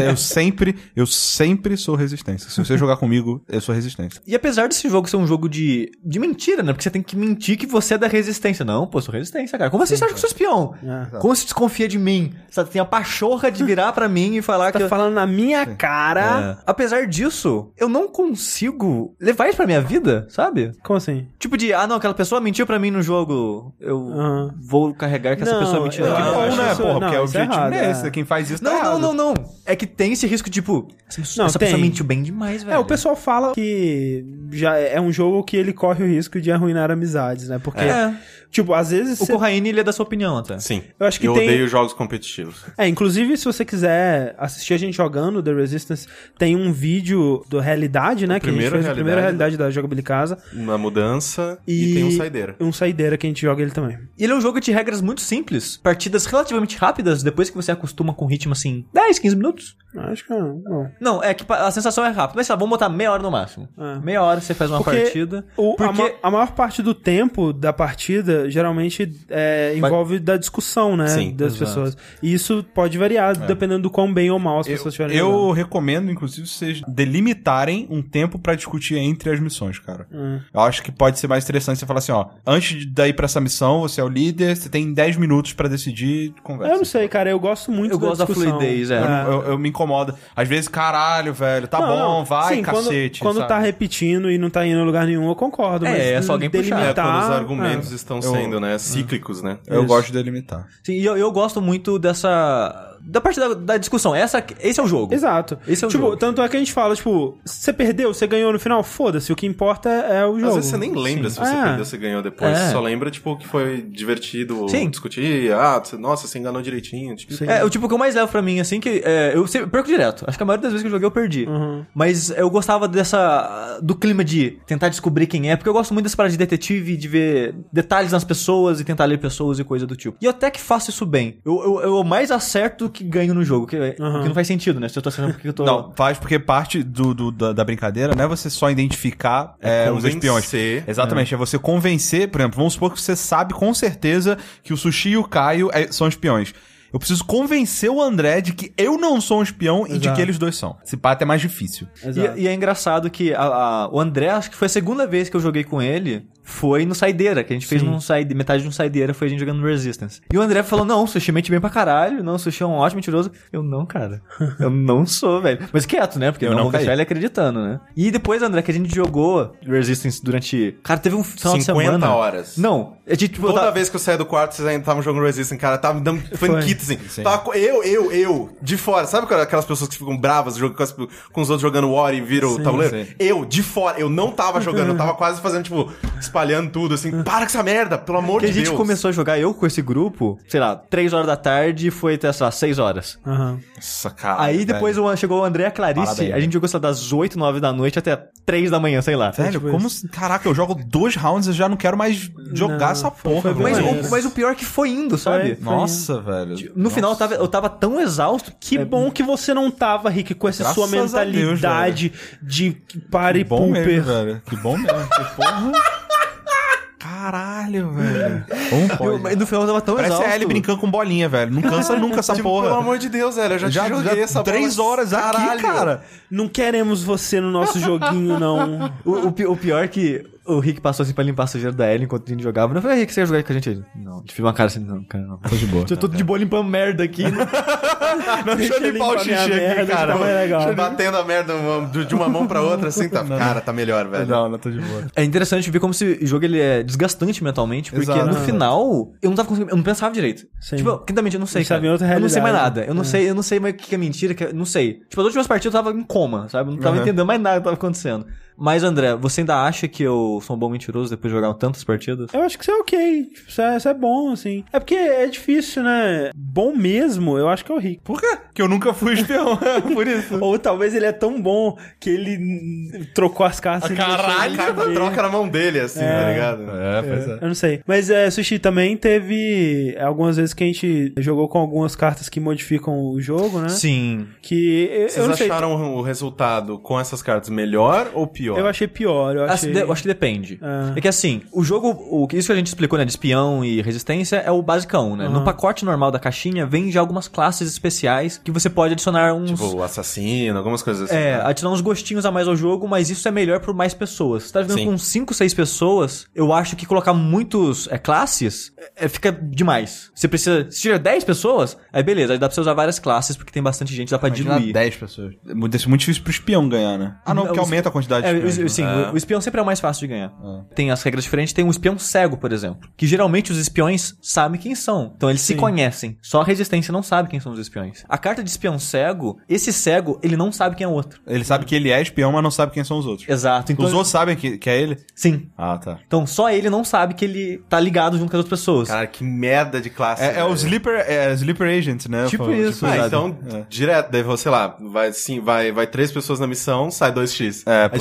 Eu, eu sempre, eu sempre sou resistência. Se você jogar comigo, eu sou resistência. E apesar desse jogo ser um jogo de, de mentira, né? Porque você tem que mentir que você é da resistência. Não, pô, eu sou resistência, cara. Como você acha que eu sou espião? É. Como você desconfia de mim? Você tem a pachorra de virar pra mim e falar que Tá eu... falando na minha cara. É. Apesar disso, eu não consigo levar isso pra minha vida, sabe? Como assim? Tipo de, ah não, aquela pessoa mentiu pra mim no jogo, eu Aham. vou carregar que essa Não, pessoa mentiu. eu na Que bom, né, isso- porra? não, Porque o é objetivo errado, é esse. é. Quem faz isso tá Não, errado. não, não, não. É que tem esse risco, tipo, essa, Não, essa tem. pessoa mentiu bem demais, velho. É, o pessoal fala que já é um jogo que ele corre o risco de arruinar amizades, né? Porque, É. tipo, às vezes. O cê- Corraine, ele é da sua opinião até. Sim. Eu acho que eu tem- odeio jogos competitivos. É, inclusive, se você quiser assistir a gente jogando The Resistance, tem um vídeo do Realidade, né? Que a gente primeiro fez a primeira Realidade. realidade da Jogabilidade Casa. Uma mudança e, E, tem um saideira. Um saideira que a gente joga ele também. E ele é um jogo de regras muito simples. Partidas relativamente rápidas, depois que você acostuma com ritmo assim, 10, 15 minutos. Acho que não. não. Não, é que a sensação é rápida. Mas sei lá, vamos botar meia hora no máximo. É. Meia hora você faz uma Porque partida. o- a, porque ma- a maior parte do tempo da partida geralmente é, envolve da discussão, né? Sim, das exato. pessoas. E isso pode variar dependendo do quão bem ou mal as Eu, pessoas estiverem eu jogando. recomendo, inclusive, vocês delimitarem um tempo pra discutir entre as missões, cara. Hum. Eu acho que pode ser mais interessante você falar assim, ó, antes de daí pra essa missão, você é o líder, você tem 10 minutos pra decidir, conversa. Eu não sei, cara. Eu gosto muito Eu da gosto da discussão. fluidez, é. Eu, eu- eu me incomodo. Às vezes, caralho, velho, tá Não, bom, não. vai, Sim, cacete. Quando, quando tá repetindo e não tá indo a lugar nenhum, eu concordo. É, mas é só alguém puxar. É, delimitar, quando os argumentos é. estão sendo, né, cíclicos, né? Eu Isso. gosto de delimitar. Sim, e eu, eu gosto muito dessa. Da parte da, da discussão. Essa, esse é o jogo. Exato. Esse é o tipo, jogo. tanto é que a gente fala, tipo, você perdeu, você ganhou no final, foda-se, o que importa é o jogo. Às vezes você nem lembra se você É. perdeu, se ganhou depois. É. Você só lembra, tipo, que foi divertido Sim. discutir. Ah, você- nossa, você enganou direitinho. Tipo, É, o tipo que eu mais levo pra mim, assim, que é, eu sempre perco direto. Acho que a maioria das vezes que eu joguei eu perdi. Uhum. Mas eu gostava dessa. do clima de tentar descobrir quem é, porque eu gosto muito dessa parada de detetive, de ver detalhes nas pessoas e tentar ler pessoas e coisa do tipo. E eu até que faço isso bem. Eu, eu, eu mais acerto do que ganho no jogo, que, Uhum. que não faz sentido, né? Se eu tô acertando porque eu tô. Não, faz porque parte do, do- da, da brincadeira não é você só identificar é, os espiões. convencer. Exatamente, é. você convencer, por exemplo, vamos supor que você sabe com certeza que o Sushi e o Caio é- são espiões. Eu preciso convencer o André de que eu não sou um espião e de Exato. que eles dois são. Esse pato é mais difícil. Exato. E, e é engraçado que a- a- o André, acho que foi a segunda vez que eu joguei com ele, foi no Saideira, que a gente fez Sim. num saide, metade de um Saideira, foi a gente jogando no Resistance. E o André falou, não, o Sushi mente bem pra caralho, não, o Sushi é um ótimo mentiroso. Eu, não, cara, eu não sou, velho. Mas quieto, né, porque Eu não, não vou caí. deixar ele acreditando, né. E depois, André, que a gente jogou Resistance durante... Cara, teve um final de 50 semana... horas. Não, a gente... Tipo, Toda tá- vez que eu saía do quarto, vocês ainda estavam jogando Resistance, cara. Tava me dando fanquita, assim. Sim. Tava eu, eu, eu, de fora. Sabe aquelas pessoas que ficam bravas jogando com, com os outros jogando War e viram o tabuleiro? sim. Eu, de fora. Eu não tava jogando. Eu tava quase fazendo, tipo, espalhando tudo, assim. Para com essa merda, pelo amor que a de gente Deus. começou a jogar, eu com esse grupo, sei lá, 3 horas da tarde, foi até, sei lá, 6 horas. Aham. Nossa, cara. Aí depois o- chegou o André e a Clarice, Parabéns. a gente jogou só das 8, 9 da noite até 3 da manhã, sei lá. Velho, tipo como. isso. Caraca, eu jogo dois rounds e já não quero mais jogar Não, essa porra, Mas velho. o, mas o pior é que foi indo, sabe? Foi. Nossa, velho. No final eu tava, eu tava tão exausto Que bom que você não tava, Rick, com essa Graças sua a Deus, mentalidade de Que bom mesmo, pooper. velho. Que bom mesmo. Que porra. Caralho, velho. Como Eu- pode? mas no final eu tava tão Parece exausto. a Ellie brincando com bolinha, velho. Não cansa nunca essa Tipo, porra. pelo amor de Deus, velho. Eu já, já, te joguei já essa três bola. horas aqui, Caralho. cara. Não queremos você no nosso joguinho, não. O, o o pior é que o Rick passou assim pra limpar a sujeira da Ellie enquanto a gente jogava. Eu falei, Rick, você quer jogar com a gente? Ele, não. Gente fez uma cara assim, não, cara, não. Tô de boa. Eu tô de boa limpando merda aqui. né? Não, deixa eu limpar o xixi aqui, merda, cara. tá legal. Batendo a merda de uma mão pra outra, assim, tá. Cara, tá melhor, velho. Não, não tô de boa. É interessante ver como esse jogo ele é desgastante mentalmente, porque Exato. no final eu não tava conseguindo, eu não pensava direito. Sim. Tipo, quinta eu não sei, cara. eu não sei mais nada. Eu não sei, eu não sei mais o que é mentira, que é- não sei. Tipo, as últimas partidas eu tava em coma, sabe? Eu não tava Uhum. entendendo mais nada que tava acontecendo. Mas André, você ainda acha que eu sou um bom mentiroso depois de jogar tantas partidas? Eu acho que isso é ok. Isso é, isso é bom, assim. É porque é difícil, né? Bom mesmo, eu acho que é o Rick. Por quê? Porque eu nunca fui espião. Por isso. Ou talvez ele é tão bom que ele trocou as cartas. deixou Caralho, ele cara, troca na mão dele, assim, tá ligado? É, pois é. Eu não sei. Mas é, Sushi também teve algumas vezes que a gente jogou com algumas cartas que modificam o jogo, né? Sim. Que eu, eu Vocês sei. acharam o resultado com essas cartas melhor ou pior? Eu achei pior. Eu Acho, achei... de- eu acho que depende. Ah. É que assim, o jogo, o, isso que a gente explicou, né, de espião e resistência é o basicão, né? No pacote normal da caixinha vem já algumas classes especiais que você pode adicionar uns. Tipo, assassino, algumas coisas assim. É, né? adicionar uns gostinhos a mais ao jogo, mas isso é melhor por mais pessoas. Você tá jogando Sim. com 5, 6 pessoas, eu acho que colocar muitos é, classes é, fica demais. Você precisa. Se tiver 10 pessoas, aí beleza, aí dá pra você usar várias classes, porque tem bastante gente, dá pra Imagina diluir. 10 pessoas. É muito ser muito difícil pro espião ganhar, né? Ah, não, Não, porque aumenta a quantidade É, de espiões. sim, né? o, espião sempre é o mais fácil de ganhar. Ah. Tem as regras diferentes, tem um espião cego, por exemplo. Que geralmente os espiões sabem quem são. Então eles se conhecem. Só a resistência não sabe quem são os espiões. A carta de espião cego, esse cego, ele não sabe quem é o outro. Ele sabe que ele é espião, mas não sabe quem são os outros. Exato. Então, Os outros sabem que, que é ele? Sim. Ah, tá. Então só ele não sabe que ele tá ligado junto com as outras pessoas. Cara, que merda de classe. É, é o. Sleeper, é Sleeper Agent, né? Tipo isso, Ah, sabe? então, direto, daí você lá, vai sim, vai, vai três pessoas na missão, sai 2x. É, Aí,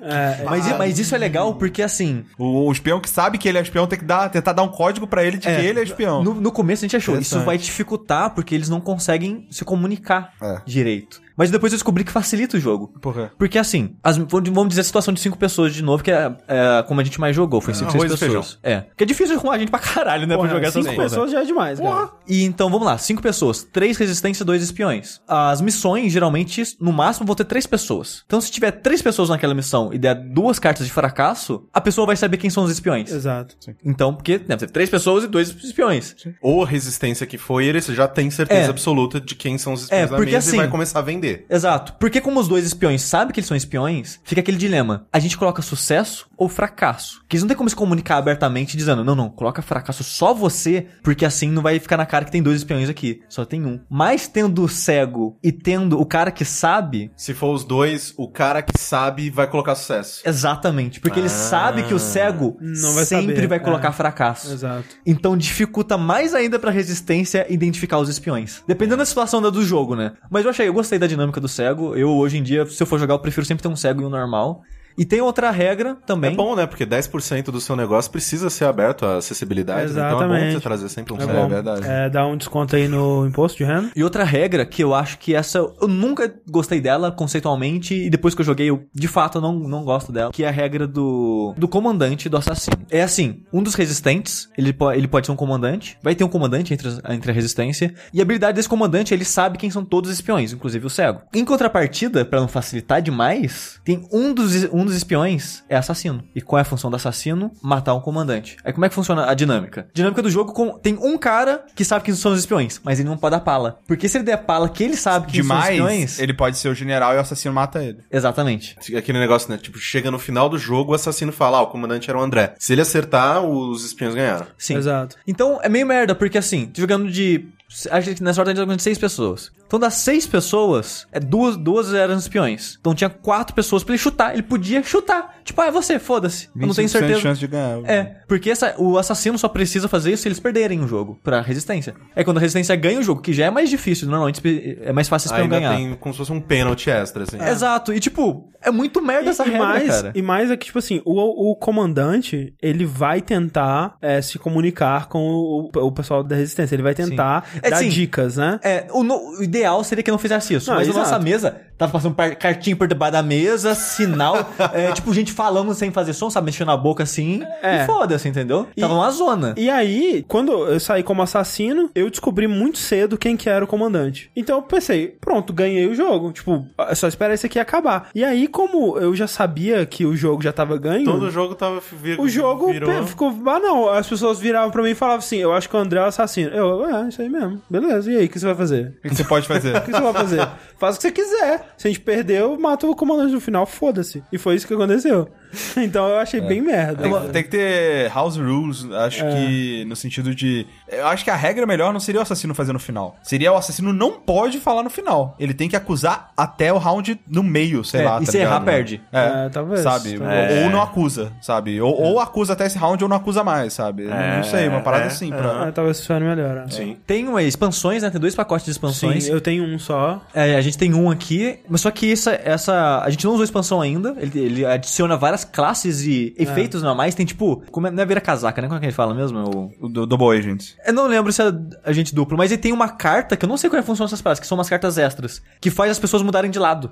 É, Mas, mas isso é legal porque, assim, O, o espião que sabe que ele é espião tem que dar, tentar dar um código pra ele de É, que ele é espião. no, no começo a gente achou, isso vai dificultar porque eles não conseguem se comunicar É. direito. Mas depois eu descobri que facilita o jogo. Por quê? Porque assim, as- vamos vamos dizer a situação de cinco pessoas de novo, que é, é como a gente mais jogou, foi cinco, seis arroz e pessoas. É. Que é difícil arrumar gente pra caralho, né, porra, pra jogar essas cinco coisas. pessoas já é demais, cara. E então, vamos lá, cinco pessoas, três resistência e dois espiões. As missões, geralmente, no máximo, vão ter três pessoas. Então, se tiver três pessoas naquela missão e der duas cartas de fracasso, a pessoa vai saber quem são os espiões. Exato. Então, porque deve ter três pessoas e dois espiões. Ou a resistência que foi, ele já tem certeza É. absoluta de quem são os espiões É, da porque mesa assim- e vai começar a vender. Exato. Porque como os dois espiões sabem que eles são espiões, fica aquele dilema. A gente coloca sucesso ou fracasso? Que eles não tem como se comunicar abertamente dizendo, não, não, coloca fracasso só você, porque assim não vai ficar na cara que tem dois espiões aqui. Só tem um. Mas tendo o cego e tendo o cara que sabe, Se for os dois, o cara que sabe vai colocar sucesso. exatamente. Porque ele sabe que o cego Não vai sempre saber, vai colocar é. fracasso. Exato. Então dificulta mais ainda pra resistência identificar os espiões. Dependendo da situação do jogo, né? Mas eu achei, eu gostei da dinâmica do cego. Eu, hoje em dia, se eu for jogar, eu prefiro sempre ter um cego e um normal. E tem outra regra também. É bom, né? Porque 10% do seu negócio precisa ser aberto à acessibilidade. Então é bom Exatamente. você trazer sempre um É, bom. verdade. É, dá um desconto aí no imposto de renda. E outra regra que eu acho que essa eu nunca gostei dela conceitualmente e depois que eu joguei eu de fato não, não gosto dela, que é a regra do do comandante do assassino. É assim, um dos resistentes, ele, po ele pode ser um comandante, vai ter um comandante entre, entre a resistência e a habilidade desse comandante, ele sabe quem são todos os espiões, inclusive o cego. Em contrapartida, pra não facilitar demais, tem um dos um dos espiões é assassino. E qual é a função do assassino? Matar um comandante. Aí como é que funciona a dinâmica? A dinâmica do jogo com, tem um cara que sabe quem são os espiões, mas ele não pode dar pala. Porque se ele der pala que ele sabe quem são os espiões... ele pode ser o general e o assassino mata ele. Exatamente. Aquele negócio, né? Tipo, chega no final do jogo, o assassino fala, ah, o comandante era o André. Se ele acertar, os espiões ganharam. Sim. Exato. Então é meio merda, porque assim, jogando de. Acho que nessa ordem tá jogando de seis pessoas. Então das seis pessoas, é duas, duas eram espiões. Então tinha quatro pessoas pra ele chutar. Ele podia chutar. Tipo, ah, é você, foda-se. Eu não tenho 25% de certeza. chance de ganhar. É, porque essa, o assassino só precisa fazer isso se eles perderem o jogo pra resistência. É quando a resistência ganha o jogo, que já é mais difícil, normalmente é mais fácil espião ganhar. tem como se fosse um pênalti extra, assim. Exato, e tipo, é muito merda essa e, regra, mais, cara. e mais é que, tipo assim, o, o comandante, ele vai tentar é, se comunicar com o, o pessoal da resistência. Ele vai tentar É, dar sim. dicas, né? É, o, no- o ideal seria que não fizesse isso. Não, mas exato. a nossa mesa tava passando par- cartinha por debaixo da mesa, sinal, é, tipo, gente falando sem fazer som, sabe? Mexendo a boca assim. É. E foda-se, entendeu? E- Tava uma zona. E aí, quando eu saí como assassino, eu descobri muito cedo quem que era o comandante. Então eu pensei, pronto, ganhei o jogo. Tipo, é só esperar isso aqui acabar. E aí, como eu já sabia que o jogo já tava ganho, Todo jogo tava... Vir, o jogo virou... ficou banal. As pessoas viravam pra mim e falavam assim, eu acho que o André é o assassino. Eu, é, isso aí mesmo. Beleza, e aí, o que você vai fazer? O que você pode fazer? O que você vai fazer? Faz o que você quiser. Se a gente perdeu, mata o comandante no final, foda-se. E foi isso que aconteceu. Então eu achei bem merda. Tem, tem que ter house rules, acho que no sentido de. Eu acho que a regra melhor não seria o assassino fazer no final. Seria o assassino não pode falar no final. Ele tem que acusar até o round no meio, sei É, lá. e tá se errar, ligado? perde. É, É, talvez, Sabe? talvez. Ou, ou não acusa, sabe? Ou, ou acusa até esse round ou não acusa mais, sabe? É, não sei, uma parada é, assim é. pra. Talvez funcione melhor. é. Sim. Tem umas expansões, né? Tem dois pacotes de expansões. Sim, eu tenho um só. É, a gente tem um aqui, mas só que essa, essa a gente não usou expansão ainda. Ele, ele adiciona várias classes e efeitos normais. Tem tipo, como é, não é vira casaca, né? Como é que a gente fala mesmo? O- O do Double Agent. Eu não lembro se é agente duplo, mas ele tem uma carta que eu não sei qual é a função dessas paradas, que são umas cartas extras, que faz as pessoas mudarem de lado.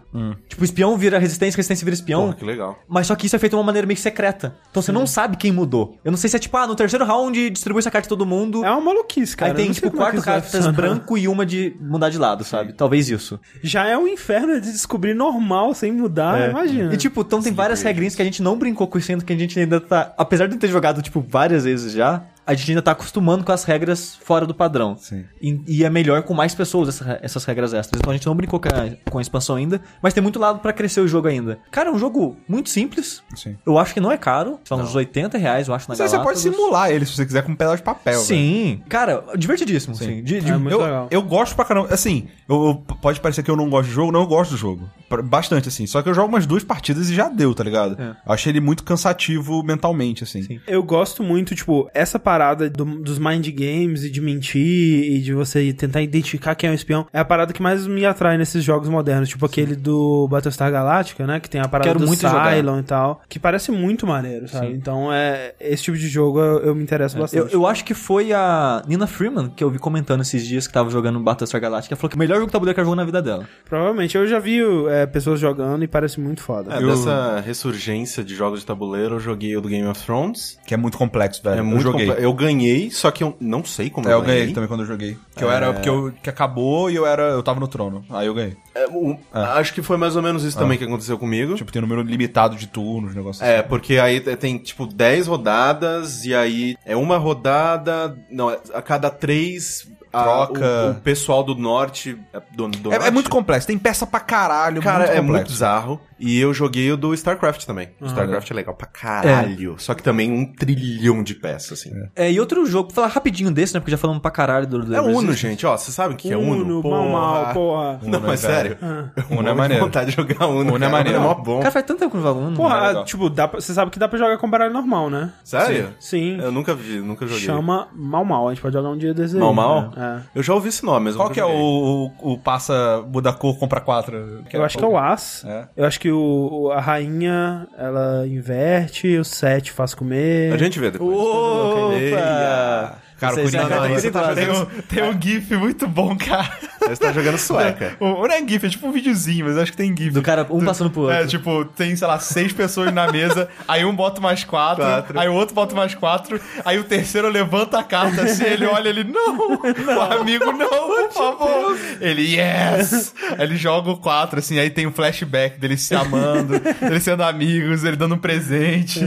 Tipo, espião vira resistência, resistência vira espião. Porra, que legal. Mas só que isso é feito de uma maneira meio secreta. Então você não sabe quem mudou. Eu não sei se é tipo, ah, no terceiro round distribui essa carta em todo mundo. É uma maluquice, cara. Aí tem, tipo, é quatro cartas branco e uma de mudar de lado, sabe? Talvez isso. Já é um inferno de descobrir normal sem mudar, imagina. E tipo, então tem várias regrinhas que a gente não brincou com isso ainda, que a gente ainda tá. Apesar de ter jogado, tipo, várias vezes já, a gente ainda tá acostumando com as regras fora do padrão. Sim. E, e é melhor com mais pessoas essa- essas regras extras. Então a gente não brincou com a, com a expansão ainda, mas tem muito lado pra crescer o jogo ainda. Cara, é um jogo muito simples. Sim. Eu acho que não é caro. São uns 80 reais, eu acho, na Mas aí você pode simular ele se você quiser com um pedaço de papel. velho. Sim. Cara, divertidíssimo. Sim. De- de- É muito eu, legal. eu gosto pra caramba. Assim, eu, eu- pode parecer que eu não gosto do jogo, não, eu gosto do jogo. Bastante, assim. Só que eu jogo umas duas partidas e já deu, tá ligado? É. Eu achei ele muito cansativo mentalmente, assim. Sim. Eu gosto muito, tipo, essa parada parada do- dos mind games e de mentir e de você tentar identificar quem é o espião é a parada que mais me atrai nesses jogos modernos. Tipo aquele do Battlestar Galactica, né? Que tem a parada Quero do muito jogar. Cylon e tal. Que parece muito maneiro, sabe? Então, é, esse tipo de jogo eu, eu me interesso bastante. Eu, eu acho que foi a Nina Freeman que eu vi comentando esses dias que tava jogando Battlestar Galactica. Falou que o melhor jogo de tabuleiro que ela jogou na vida dela. Provavelmente. Eu já vi é, pessoas jogando e parece muito foda. É, dessa ressurgência de jogos de tabuleiro, eu joguei o do Game of Thrones. Que é muito complexo, velho. É eu muito joguei. Eu ganhei, só que eu não sei como É, eu eu ganhei. ganhei também quando eu joguei. Que eu era, porque eu, que acabou e eu era, eu tava no trono. Aí eu ganhei. É, o- Acho que foi mais ou menos isso também que aconteceu comigo. Tipo, tem um número limitado de turnos, negócio É, porque aí tem, tipo, 10 rodadas, e aí é uma rodada. Não, é- a cada três. Troca. o, o pessoal do norte. é, Do, do É, é norte, muito complexo, tem peça pra caralho, Cara, muito é muito bizarro. E eu joguei o do StarCraft também. O StarCraft é legal pra caralho. Só que também um trilhão de peças, assim. É, É, e outro jogo, vou falar rapidinho desse, né? Porque já falamos pra caralho do, do Uno, Resistance. gente, ó. Você sabe o que é Uno? Uno, mal, mal, porra. Não, mas velho. sério. Uno é de maneiro. vontade de jogar Uno. Uno é cara. maneiro. É mó bom. Cara, faz tanto tempo que não jogo Uno. é Porra, legal. tipo, dá pra- você sabe que dá pra jogar com baralho normal, né? Sério? Sim. Eu nunca vi, nunca joguei. Chama Mal Mal. A gente pode jogar um dia desse Mal Mal? né? Eu já ouvi esse nome, mas eu Qual que é o, o, o passa, muda a cor, compra quatro? É. Eu acho que é o As. É. Eu acho que o, o- a rainha, ela inverte, o 7 faz comer. A gente vê depois. Opa! Cara, o Coringa não, você tá tem, um, tem um gif muito bom, cara. Você tá jogando sueca. O, não é gif, é tipo um videozinho, mas eu acho que tem gif. Do cara, um passando pro outro. É, tipo, tem, sei lá, seis pessoas na mesa, aí um bota mais quatro, Quatro. aí o outro bota mais quatro, aí o terceiro levanta a carta assim, ele olha, ele, não, o amigo, não, por favor. Ele, yes! Aí ele joga o quatro, assim, aí tem um flashback dele se amando, eles sendo amigos, ele dando um presente,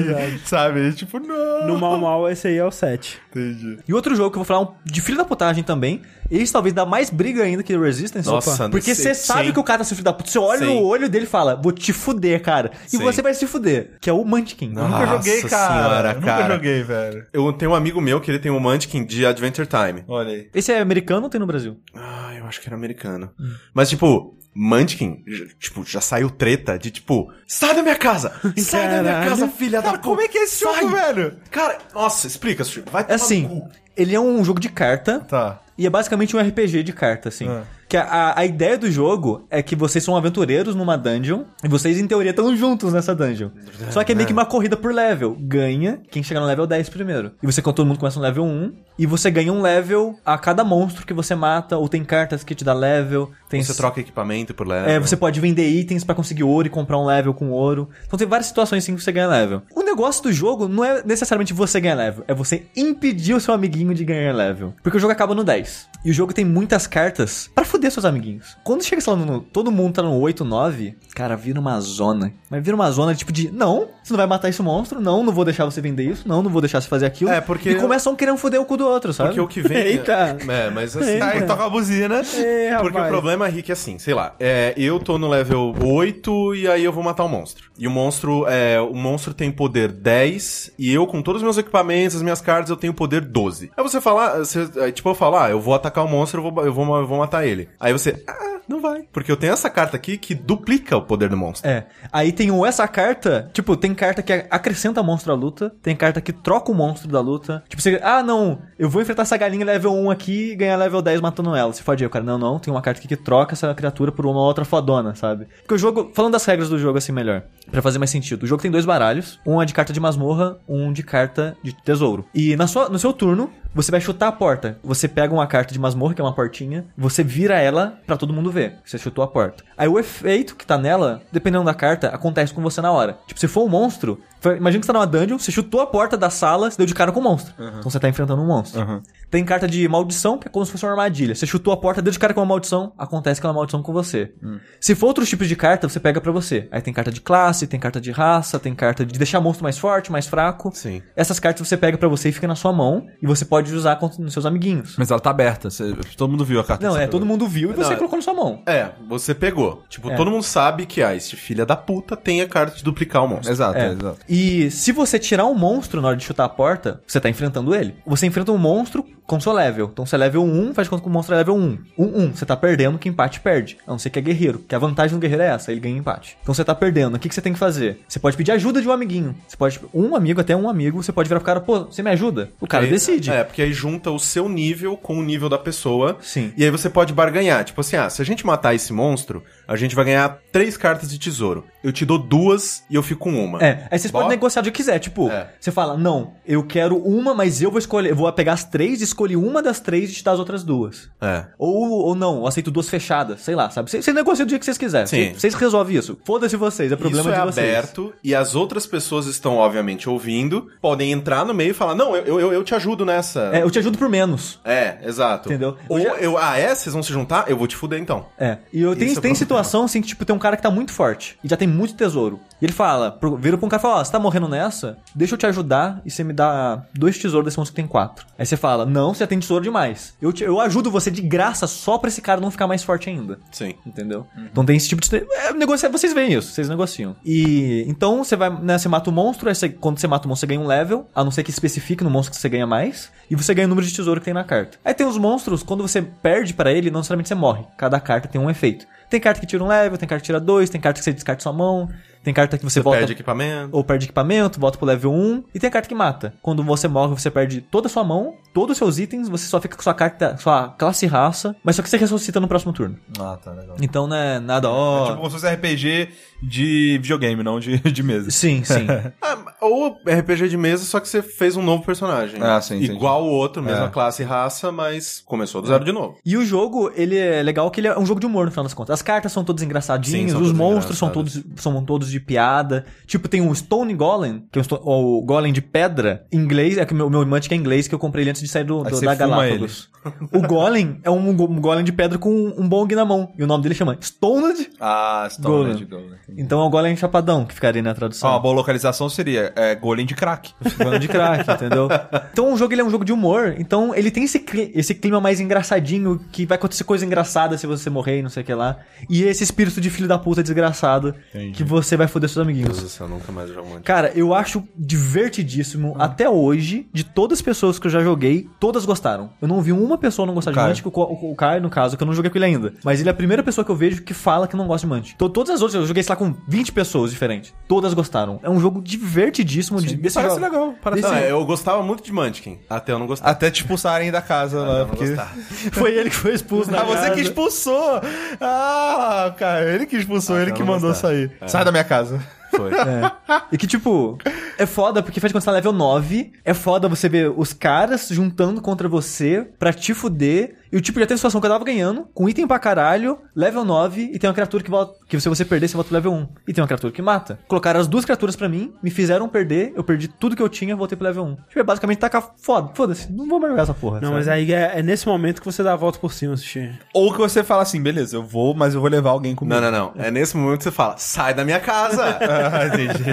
sabe? Tipo, não. No Mal Mal, esse aí é o 7. Entendi. E outro jogo que eu vou falar um de filho da putagem também. Esse talvez dá mais briga ainda que o Resistance. Nossa, Opa. Porque você sabe sim. que o cara tá sendo filho da puta. Você olha Sim. no olho dele e fala, vou te fuder, cara. E Sim. você vai se fuder. Que é o Munchkin. Nossa Nunca joguei, cara. senhora, Nunca cara. joguei, velho. Eu tenho um amigo meu que ele tem um Munchkin de Adventure Time. Olha aí. Esse é americano ou tem no Brasil? Ah, eu acho que era americano. Mas, tipo, Munchkin, tipo, já saiu treta de, tipo, sai da minha casa! Sai da minha Caralho. casa, filha da Cara, como é que é esse Sai! jogo, velho? Cara, nossa, explica. Vai É tomar no assim, cu. Ele é um jogo de carta. Tá. E é basicamente um RPG de carta, assim. Ah. Que a, a, ideia do jogo é que vocês são aventureiros numa dungeon e vocês, em teoria, estão juntos nessa dungeon. Só que é meio que uma corrida por level. Ganha quem chegar no level 10 primeiro. E você, com todo mundo, começa no level 1. E você ganha um level a cada monstro que você mata. Ou tem cartas que te dá level. Tem Você troca equipamento por level. é, você pode vender itens pra conseguir ouro e comprar um level com ouro. Então tem várias situações assim que você ganha level. O negócio do jogo não é necessariamente você ganhar level, é você impedir o seu amiguinho de ganhar level. Porque o jogo acaba no 10. E o jogo tem muitas cartas pra foder seus amiguinhos. Quando chega, sei lá, no, todo mundo tá no 8, 9, cara, vira uma zona. Mas vira uma zona tipo de, não, você não vai matar esse monstro, não, não vou deixar você vender isso, não, não vou deixar você fazer aquilo. É, porque- E começam querendo foder o cu do outro, sabe? Porque o que vem... Eita. É, mas assim... Aí toca a buzina. É, Porque o problema, Rick, é assim, sei lá, é, eu tô no level 8 e aí eu vou matar um monstro. E o monstro, é, o monstro tem poder 10 e eu, com todos os meus equipamentos, as minhas cartas, eu tenho poder 12. Aí você fala, você, tipo, eu falo, ah, eu vou atacar o monstro, eu vou, eu vou, eu vou matar ele. Aí você, ah, não vai. Porque eu tenho essa carta aqui que duplica o poder do monstro. É. Aí tem essa carta, tipo, tem carta que acrescenta monstro à luta, tem carta que troca o monstro da luta. Tipo, você, ah, não, eu vou enfrentar essa galinha level 1 aqui e ganhar level 10 matando ela. Você fode o cara, não, não, tem uma carta aqui que troca essa criatura por uma outra fodona, sabe? Porque o jogo, falando das regras do jogo assim melhor, pra fazer mais sentido. O jogo tem dois baralhos, um é de carta de masmorra, um de carta de tesouro. E na sua, no seu turno, você vai chutar a porta. Você pega uma carta de masmorra, que é uma portinha, você vira ela pra todo mundo ver. Você chutou a porta. Aí o efeito que tá nela, dependendo da carta, acontece com você na hora. Tipo, se for um monstro, imagina que você tá numa dungeon, você chutou a porta da sala, você deu de cara com o monstro. Então você tá enfrentando um monstro. Tem carta de maldição, que é como se fosse uma armadilha. Você chutou a porta, deu de cara com uma maldição, acontece aquela maldição com você. Se for outros tipos de carta, você pega pra você. Aí tem carta de classe, tem carta de raça, tem carta de deixar o monstro mais forte, mais fraco. Sim. Essas cartas você pega pra você e fica na sua mão, e você pode usar contra os seus amiguinhos. Mas ela tá aberta, você- todo mundo viu a carta. Não, é, todo pegou. mundo viu e você Não, é- colocou na sua mão. É, você pegou. Tipo, É. todo mundo sabe que, ah, esse filha da puta tem a carta de duplicar o monstro. Exato, é, exato. E se você tirar um monstro na hora de chutar a porta, você tá enfrentando ele. Você enfrenta um monstro com seu level. Então você é level 1, faz conta que o monstro é level 1. 1, 1. Você tá perdendo, que empate perde. A não ser que é guerreiro. Que a vantagem do guerreiro é essa, ele ganha empate. Então você tá perdendo. O que, que você tem que fazer? Você pode pedir ajuda de um amiguinho. Você pode. Um amigo, até um amigo, você pode virar pro cara, pô, você me ajuda? O cara Aí- decide. É, porque aí junta o seu nível com o nível da pessoa. Sim. E aí você pode barganhar. Tipo assim, ah, se a gente matar esse monstro, a gente vai ganhar três cartas de tesouro. Eu te dou duas e eu fico com uma. É, aí vocês Bora? podem negociar do que quiser. Tipo, É. você fala, não, eu quero uma, mas eu vou escolher. Eu vou pegar as três, escolher uma das três e te dar as outras duas. É. Ou, ou não, eu aceito duas fechadas, sei lá, sabe? Vocês vocês negociam do jeito que vocês quiserem. Sim. Vocês resolvem isso. Foda-se vocês, é problema Isso é de vocês. aberto e as outras pessoas estão, obviamente, ouvindo, podem entrar no meio e falar, não, eu, eu, eu te ajudo nessa. É, eu te ajudo por menos. É, exato. Entendeu? Ou Eu já- eu, ah, é? Vocês vão se juntar? Eu vou te fuder então. É. E eu, tem, é tem problema. Situação assim que, tipo, tem um cara que tá muito forte e já tem muito tesouro. E ele fala, pro- vira pra um cara e fala, ó, você tá morrendo nessa? Deixa eu te ajudar e você me dá dois tesouros desse monstro que tem quatro. Aí você fala, não, você já tem tesouro demais. Eu, te- eu ajudo você de graça só pra esse cara não ficar mais forte ainda. Sim. Entendeu? Então tem esse tipo de. É, negocia, vocês veem isso, vocês negociam. E então você vai, né? Você mata o monstro, aí você- quando você mata o monstro, você ganha um level, a não ser que especifique no monstro que você ganha mais, e você ganha o número de tesouro que tem na carta. Aí tem os monstros, quando você perde pra ele, não necessariamente você morre. Cada carta tem um efeito. Tem carta que tira um level, tem carta que tira dois, tem carta que você descarta sua mão, tem carta que você, Você volta. perde equipamento. Ou perde equipamento, volta pro level 1. E tem carta que mata. Quando você morre, você perde toda a sua mão, todos os seus itens, você só fica com sua carta, sua classe e raça, mas só que você ressuscita no próximo turno. Ah, tá legal. Então, né, nada, ó. Tipo como se fosse RPG de videogame, não de, de mesa. Sim, sim. Ah, ou RPG de mesa, só que você fez um novo personagem. Ah, sim. Igual o outro, mesma É. classe e raça, mas começou do zero de novo. E o jogo, ele é legal que ele é um jogo de humor, no final das contas. As cartas são todas engraçadinhas, Sim, são os monstros são todos, são todos de piada. Tipo, tem o Stone Golem, que é o, Golem de pedra, em inglês, é que o meu, meu imante que é inglês, que eu comprei ele antes de sair do, do- da Galápagos. O Golem é um, um Golem de pedra com um bong na mão. E o nome dele chama Stoned. Ah, Golem. Stone Golem. Então é o Golem chapadão, que ficaria na tradução. uma boa localização seria é, Golem de crack. Falando de crack, entendeu? Então o jogo ele é um jogo de humor, então ele tem esse, cli- esse clima mais engraçadinho, que vai acontecer coisa engraçada se você morrer e não sei o que lá. E esse espírito de filho da puta desgraçado, Entendi. que você vai foder seus Deus amiguinhos. do céu, nunca mais jogo um Cara, eu acho divertidíssimo. Até hoje, de todas as pessoas que eu já joguei, todas gostaram. Eu não vi uma pessoa não gostar de. Mantic, o, o, o Caio, no caso, que eu não joguei com ele ainda. Mas ele é a primeira pessoa que eu vejo que fala que não gosta de Mantic. To- todas as outras, eu joguei, sei lá, com 20 pessoas diferentes. Todas gostaram. É um jogo divertidíssimo. de, desse Parece jogo- legal. Parece Não, é, eu gostava muito de Munchkin, até eu não gostava. Até te expulsarem da casa lá. não porque... Foi ele que foi expulso Ah, você casa. que expulsou! Ah, cara, ele que expulsou, Ah, ele que mandou gostava. sair. Sai da minha casa. Foi. É. E que, tipo, é foda, porque faz quando você tá level 9, é foda você ver os caras juntando contra você pra te fuder. E o tipo, já teve situação que eu tava ganhando, com item pra caralho, level 9, e tem uma criatura que volta. Que se você perder, você volta pro level 1. E tem uma criatura que mata. Colocaram as duas criaturas pra mim, me fizeram perder, eu perdi tudo que eu tinha, voltei pro level 1. Tipo, é basicamente tacar foda. Foda-se, não vou mais jogar essa porra. Não, sabe? mas aí é, é nesse momento que você dá a volta por cima, Sushi. Ou que você fala assim, beleza, eu vou, mas eu vou levar alguém comigo. Não, não, não. É nesse momento que você fala, sai da minha casa! Ah, entendi.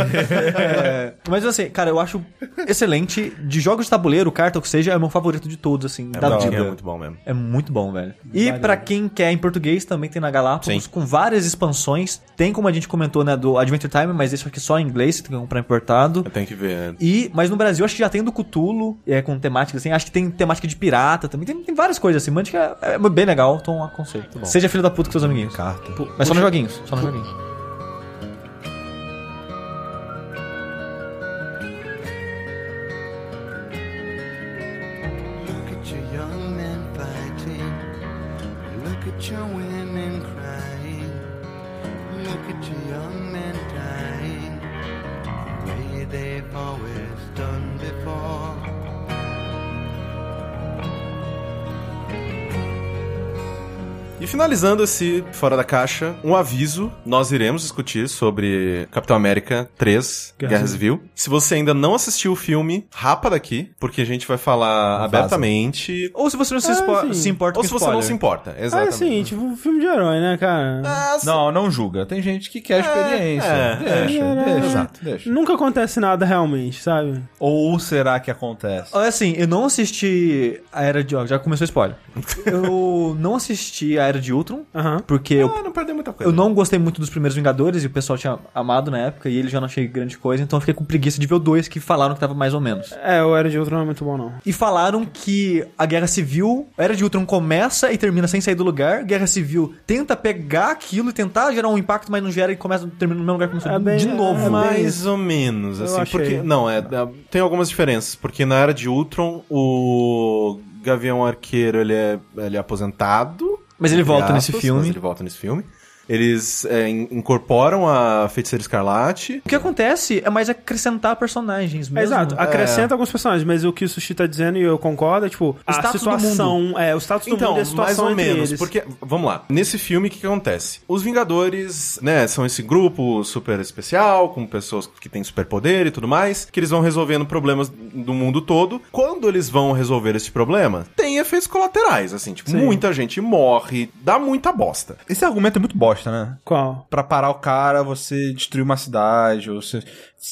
É, mas assim, cara, eu acho excelente. De jogos de tabuleiro, carta, ou que seja, é o meu favorito de todos, assim, da da vida. é muito bom mesmo. É muito bom, velho. E pra quem quer em português, também tem na Galápagos, Sim. com várias expansões. Tem, como a gente comentou, né, do Adventure Time, mas esse aqui só em inglês, você tem que comprar importado. Eu tenho que ver. E, mas no Brasil, acho que já tem do Cthulhu, é, com temática assim. Acho que tem temática de pirata também. Tem, tem várias coisas assim. Mantic é, é bem legal, então aconselho. Seja filho da puta com seus amiguinhos. Carta. Mas só nos joguinhos, só nos joguinhos. E finalizando esse Fora da Caixa, um aviso. Nós iremos discutir sobre Capitão América 3, Guerra Guerra Civil. Se você ainda não assistiu o filme, rapa daqui, porque a gente vai falar abertamente. Ou se você não se, sim. se importa Ou com se você não spoiler. se importa, Ah, é exatamente. assim, tipo um filme de herói, né, cara? Ah, Não, não julga. Tem gente que quer experiência. é, deixa, é, deixa, exato. deixa. Nunca acontece nada realmente, sabe? Ou será que acontece? Olha assim, eu não assisti a Era de Jogos, já começou o spoiler. eu não assisti a Era de Ultron, Aham. porque eu, Ah, não perdeu muita coisa. eu não gostei muito dos primeiros Vingadores e o pessoal tinha amado na época e ele já não achei grande coisa, então eu fiquei com preguiça de ver o dois que falaram que tava mais ou menos. É, o Era de Ultron não é muito bom, não. E falaram que a Guerra Civil, a Era de Ultron começa e termina sem sair do lugar, Guerra Civil tenta pegar aquilo e tentar gerar um impacto, mas não gera e começa termina no mesmo lugar que começou É bem- de novo. é bem- Mais ou menos, assim, porque... Não, é, é, tem algumas diferenças, porque na Era de Ultron, o Gavião Arqueiro, ele é, ele é aposentado. Mas ele volta nesse aspas, filme. Mas ele volta nesse filme. Eles é, in- incorporam a Feiticeira Escarlate. O que acontece é mais acrescentar personagens mesmo. Exato, acrescenta alguns personagens, mas o que o Sushi tá dizendo, e eu concordo, é tipo, a status do situação, é, o status do Então, mundo e a situação mais ou entre menos, eles. porque, vamos lá, nesse filme o que, que acontece? Os Vingadores, né, são esse grupo super especial, com pessoas que têm superpoder e tudo mais, que eles vão resolvendo problemas do mundo todo. Quando eles vão resolver esse problema, tem efeitos colaterais, assim, tipo, Sim. muita gente morre, dá muita bosta. Esse argumento é muito bosta, né? Qual? Pra parar o cara, você destruir uma cidade, ou você...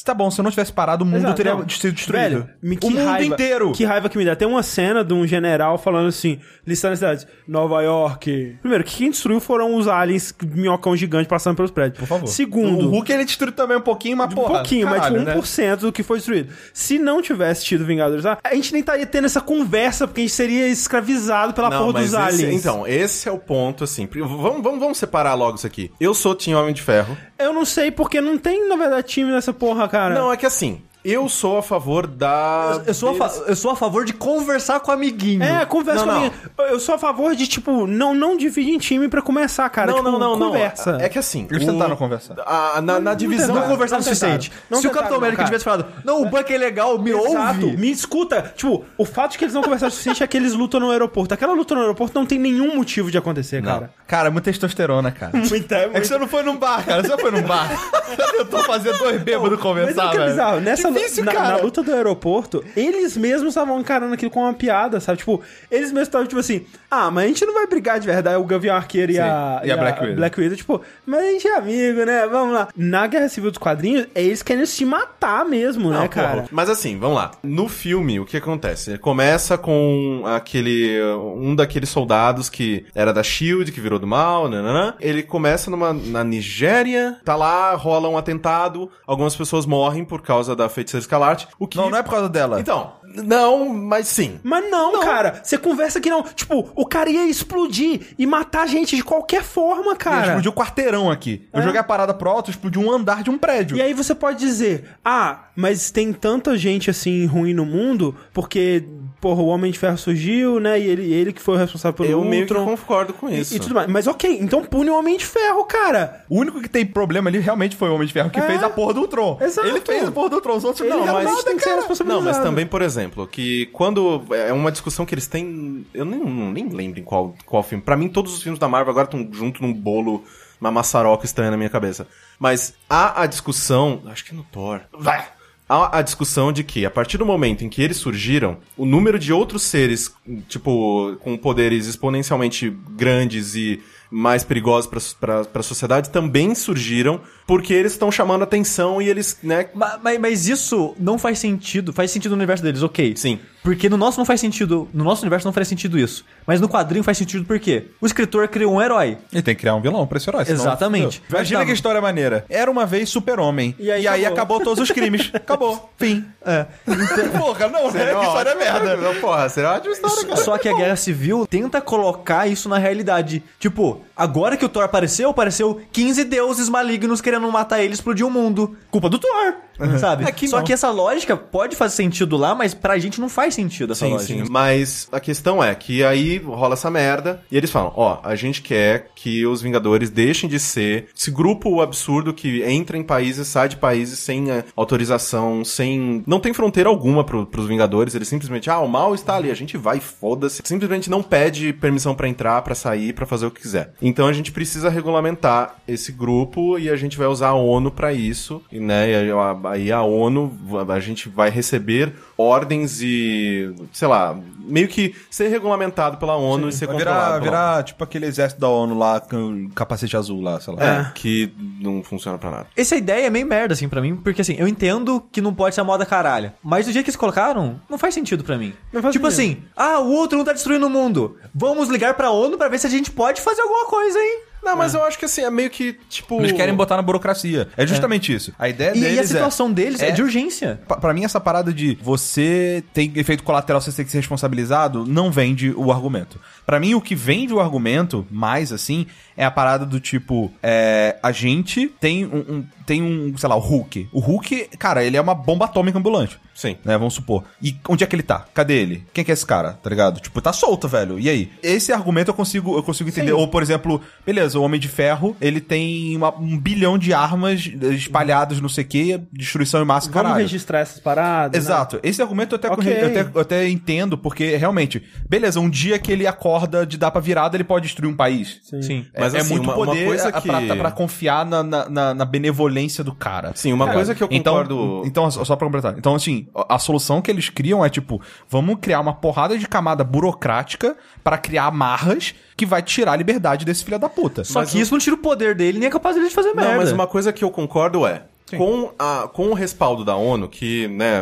Tá bom, se eu não tivesse parado, o mundo Exato, teria não. sido destruído. Velho, o mundo raiva, inteiro. Que raiva que me dá. Tem uma cena de um general falando assim, listando as cidades. Nova York. Primeiro, que quem destruiu foram os aliens, minhocão gigante passando pelos prédios. Por favor. Segundo, O Hulk ele destruiu também um pouquinho, mas um porra, pouquinho, caralho, mas né? tipo 1% do que foi destruído. Se não tivesse tido Vingadores lá, a gente nem estaria tendo essa conversa, porque a gente seria escravizado pela porra dos esse- aliens. então, esse é o ponto, assim. Vamos, vamos, vamos separar logo isso aqui. Eu sou Team Homem de Ferro. Eu não sei, porque não tem, na verdade, time nessa porra, cara. Não, é que assim, eu sou a favor da. Eu sou, a fa- eu sou a favor de conversar com o amiguinho. É, conversa Não, com a não. minha. Eu sou a favor de, tipo, não, não divide em time pra começar, cara. não, Tipo, não, não, não. conversa. É que assim. Eles o- tentaram conversar. a- na, na divisão. não conversar o não suficiente. Não Se o tentaram, Capitão não, América cara. tivesse falado, não, o Buck é legal, me Exato. ouve. Me escuta. Tipo, o fato de que eles não conversaram o suficiente é que eles lutam no aeroporto. Aquela luta no aeroporto não tem nenhum motivo de acontecer, cara. Cara, muita testosterona, cara. Muita, É que você não foi num bar, cara. Você não foi num bar. Você tentou fazer dois bêbados Mas conversar, o é velho. bizarro, nessa Difícil, na, cara. na luta do aeroporto, eles mesmos estavam encarando aquilo com uma piada, sabe? Tipo, eles mesmos estavam tipo assim, ah, mas a gente não vai brigar de verdade, o Gavião Arqueiro e a, e a Black Widow. tipo, mas a gente é amigo, né? Vamos lá. Na Guerra Civil dos Quadrinhos, eles querendo se matar mesmo, Não, né, porra. cara? Mas assim, vamos lá. No filme, o que acontece? Começa com aquele. Um daqueles soldados que era da Shield, que virou do mal, nananã. Ele começa numa, na Nigéria, tá lá, rola um atentado, algumas pessoas morrem por causa da feiticeira escalarte. O que. Não, não é por causa dela. Então, não, mas sim. Mas não, cara. Você conversa que não. Tipo, o cara ia explodir e matar a gente de qualquer forma, cara. explodiu o quarteirão aqui. Eu joguei a parada pro alto, explodiu um andar de um prédio. E aí você pode dizer, ah, mas tem tanta gente assim ruim no mundo, porque, porra, o Homem de Ferro surgiu, né? E ele, ele que foi o responsável pelo Eu meio que Ultron. concordo com e- isso. E, tudo mais. Mas ok, então pune o Homem de Ferro, cara. O único que tem problema ali realmente foi o Homem de Ferro, que É. fez a porra do Ultron. Exato. Ele fez a porra do Ultron, os Ele não, mas... tem que ser Não, responsabilizado. mas também, por exemplo, que quando. É uma discussão que eles têm. Eu nem, nem lembro em qual, qual filme. Pra mim, todos os filmes da Marvel agora estão junto num bolo, uma maçaroca estranha na minha cabeça. Mas há a discussão. Acho que é no Thor. Vai! Há a discussão de que, a partir do momento em que eles surgiram, o número de outros seres, tipo, com poderes exponencialmente grandes e mais perigosos para a sociedade também surgiram porque eles estão chamando atenção e eles, né, Ma- Mas, mas isso não faz sentido. Faz sentido no universo deles, ok. Sim. Porque no nosso não faz sentido. No nosso universo não faz sentido isso. Mas no quadrinho faz sentido por quê? O escritor criou um herói. Ele tem que criar um vilão pra esse herói. senão- Exatamente. Meu, Imagina Vai que história maneira. Era uma vez super-homem. E aí E aí, acabou. acabou. todos os crimes. acabou. Fim. É. Porra, não, é que história é merda. Não, porra, seria uma ótima história, cara. Só que a Guerra Civil tenta colocar isso na realidade. Tipo, agora que o Thor apareceu, apareceu 15 deuses malignos querendo matar ele e explodir o mundo. Culpa do Thor. Sabe? É que Só não. que essa lógica pode fazer sentido lá, mas pra gente não faz sentido essa Sim, lógica. sim. Mas a questão é que aí rola essa merda e eles falam: ó, a gente quer que os Vingadores deixem de ser esse grupo absurdo que entra em países, sai de países sem eh, autorização, sem. Não tem fronteira alguma pro, pros Vingadores. Eles simplesmente, ah, o mal está ali, a gente vai, foda-se. Simplesmente não pede permissão pra entrar, pra sair, pra fazer o que quiser. Então a gente precisa regulamentar esse grupo e a gente vai usar a ONU pra isso, e, né? E a- aí a ONU, a gente vai receber ordens e, sei lá, meio que ser regulamentado pela ONU e ser Vai controlado. virar, virar tipo aquele exército da ONU lá com capacete azul lá, sei lá. É, que não funciona pra nada. Essa ideia é meio merda, assim, pra mim, porque assim, eu entendo que não pode ser a moda caralho. Mas do jeito que eles colocaram, não faz sentido pra mim. Não faz tipo sentido. assim, ah, o outro não tá destruindo o mundo. Vamos ligar pra ONU pra ver se a gente pode fazer alguma coisa, hein? Não, mas eu acho que assim, é meio que, tipo... Eles querem botar na burocracia. É justamente isso. A ideia E, deles e a situação é, deles é, é- de urgência. Pa- Pra mim, essa parada de você tem efeito colateral, você tem que ser responsabilizado, não vende o argumento. Pra mim, o que vende o argumento, mais assim, é a parada do tipo, é, a gente tem um, um- tem um, sei lá, o Hulk. O Hulk, cara, ele é uma bomba atômica ambulante. Sim. Né, vamos supor. E onde é que ele tá? Cadê ele? Quem que é esse cara? Tá ligado? Tipo, tá solto, velho. E aí? Esse argumento eu consigo, eu consigo entender. Ou, por exemplo, beleza, o Homem de Ferro, ele tem uma- um bilhão de armas espalhadas, não sei o que, destruição em massa, Vamos caralho. registrar essas paradas. né? Exato. Esse argumento eu até, Ok. eu, até, eu até entendo, porque realmente, beleza, um dia que ele acorda de dar pra virada, ele pode destruir um país. Sim. É- Mas, é, assim, muito uma- uma poder coisa a- que- pra, pra confiar na, na, na- na benevolência do cara. Sim, uma coisa que eu concordo... Então, então, só pra completar. Então, assim, a solução que eles criam é tipo, vamos criar uma porrada de camada burocrática pra criar amarras que vai tirar a liberdade desse filho da puta. Só que isso não tira o poder dele nem a capacidade de fazer merda. Não, mas uma coisa que eu concordo é. Com, a, com o respaldo da ONU, que, né,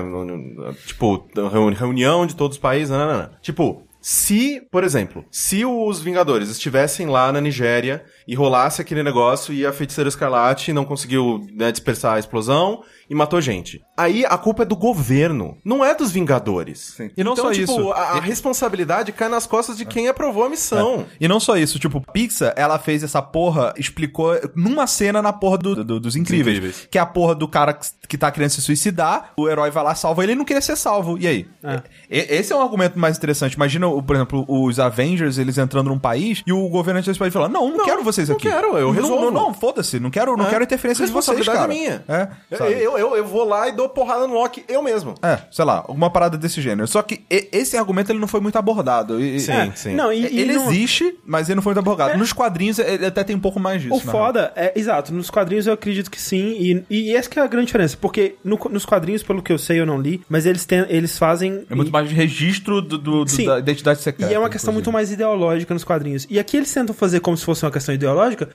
tipo, reuni- reunião de todos os países, tipo, se, por exemplo, se os Vingadores estivessem lá na Nigéria e rolasse aquele negócio e a feiticeira Escarlate não conseguiu né, dispersar a explosão e matou gente. Aí a culpa é do governo, não é dos Vingadores. E não então, só tipo, isso. A, a responsabilidade cai nas costas de quem aprovou a missão. E não só isso, tipo, Pixar, ela fez essa porra, explicou numa cena na porra do, do- dos incríveis, Incríveis. Que é a porra do cara que- tá querendo se suicidar, o herói vai lá, salva ele, ele não queria ser salvo. E aí? E- Esse é um argumento mais interessante. Imagina, o- por exemplo, os Avengers, eles entrando num país e o governante desse país fala: Não, não, Não, quero vocês não aqui. quero, eu Não, resolvo." Não, não, foda-se, não quero, não É. quero interferência de vocês, Responsabilidade cara. é minha. É, Eu, eu, eu vou lá e dou porrada no Loki eu mesmo. É, sei lá, alguma parada desse gênero. Só que e- esse argumento ele não foi muito abordado. E- Sim, é, sim. Não, e, e ele não- existe, mas ele não foi muito abordado. Nos quadrinhos ele até tem um pouco mais disso. O foda é, exato, nos quadrinhos eu acredito que sim, e, e essa que é a grande diferença, porque no- nos quadrinhos, pelo que eu sei, eu não li, mas eles, têm, eles fazem... É muito mais de registro do, do- do- da identidade secreta. E é uma questão inclusive. muito mais ideológica nos quadrinhos. E aqui eles tentam fazer como se fosse uma questão ideológica,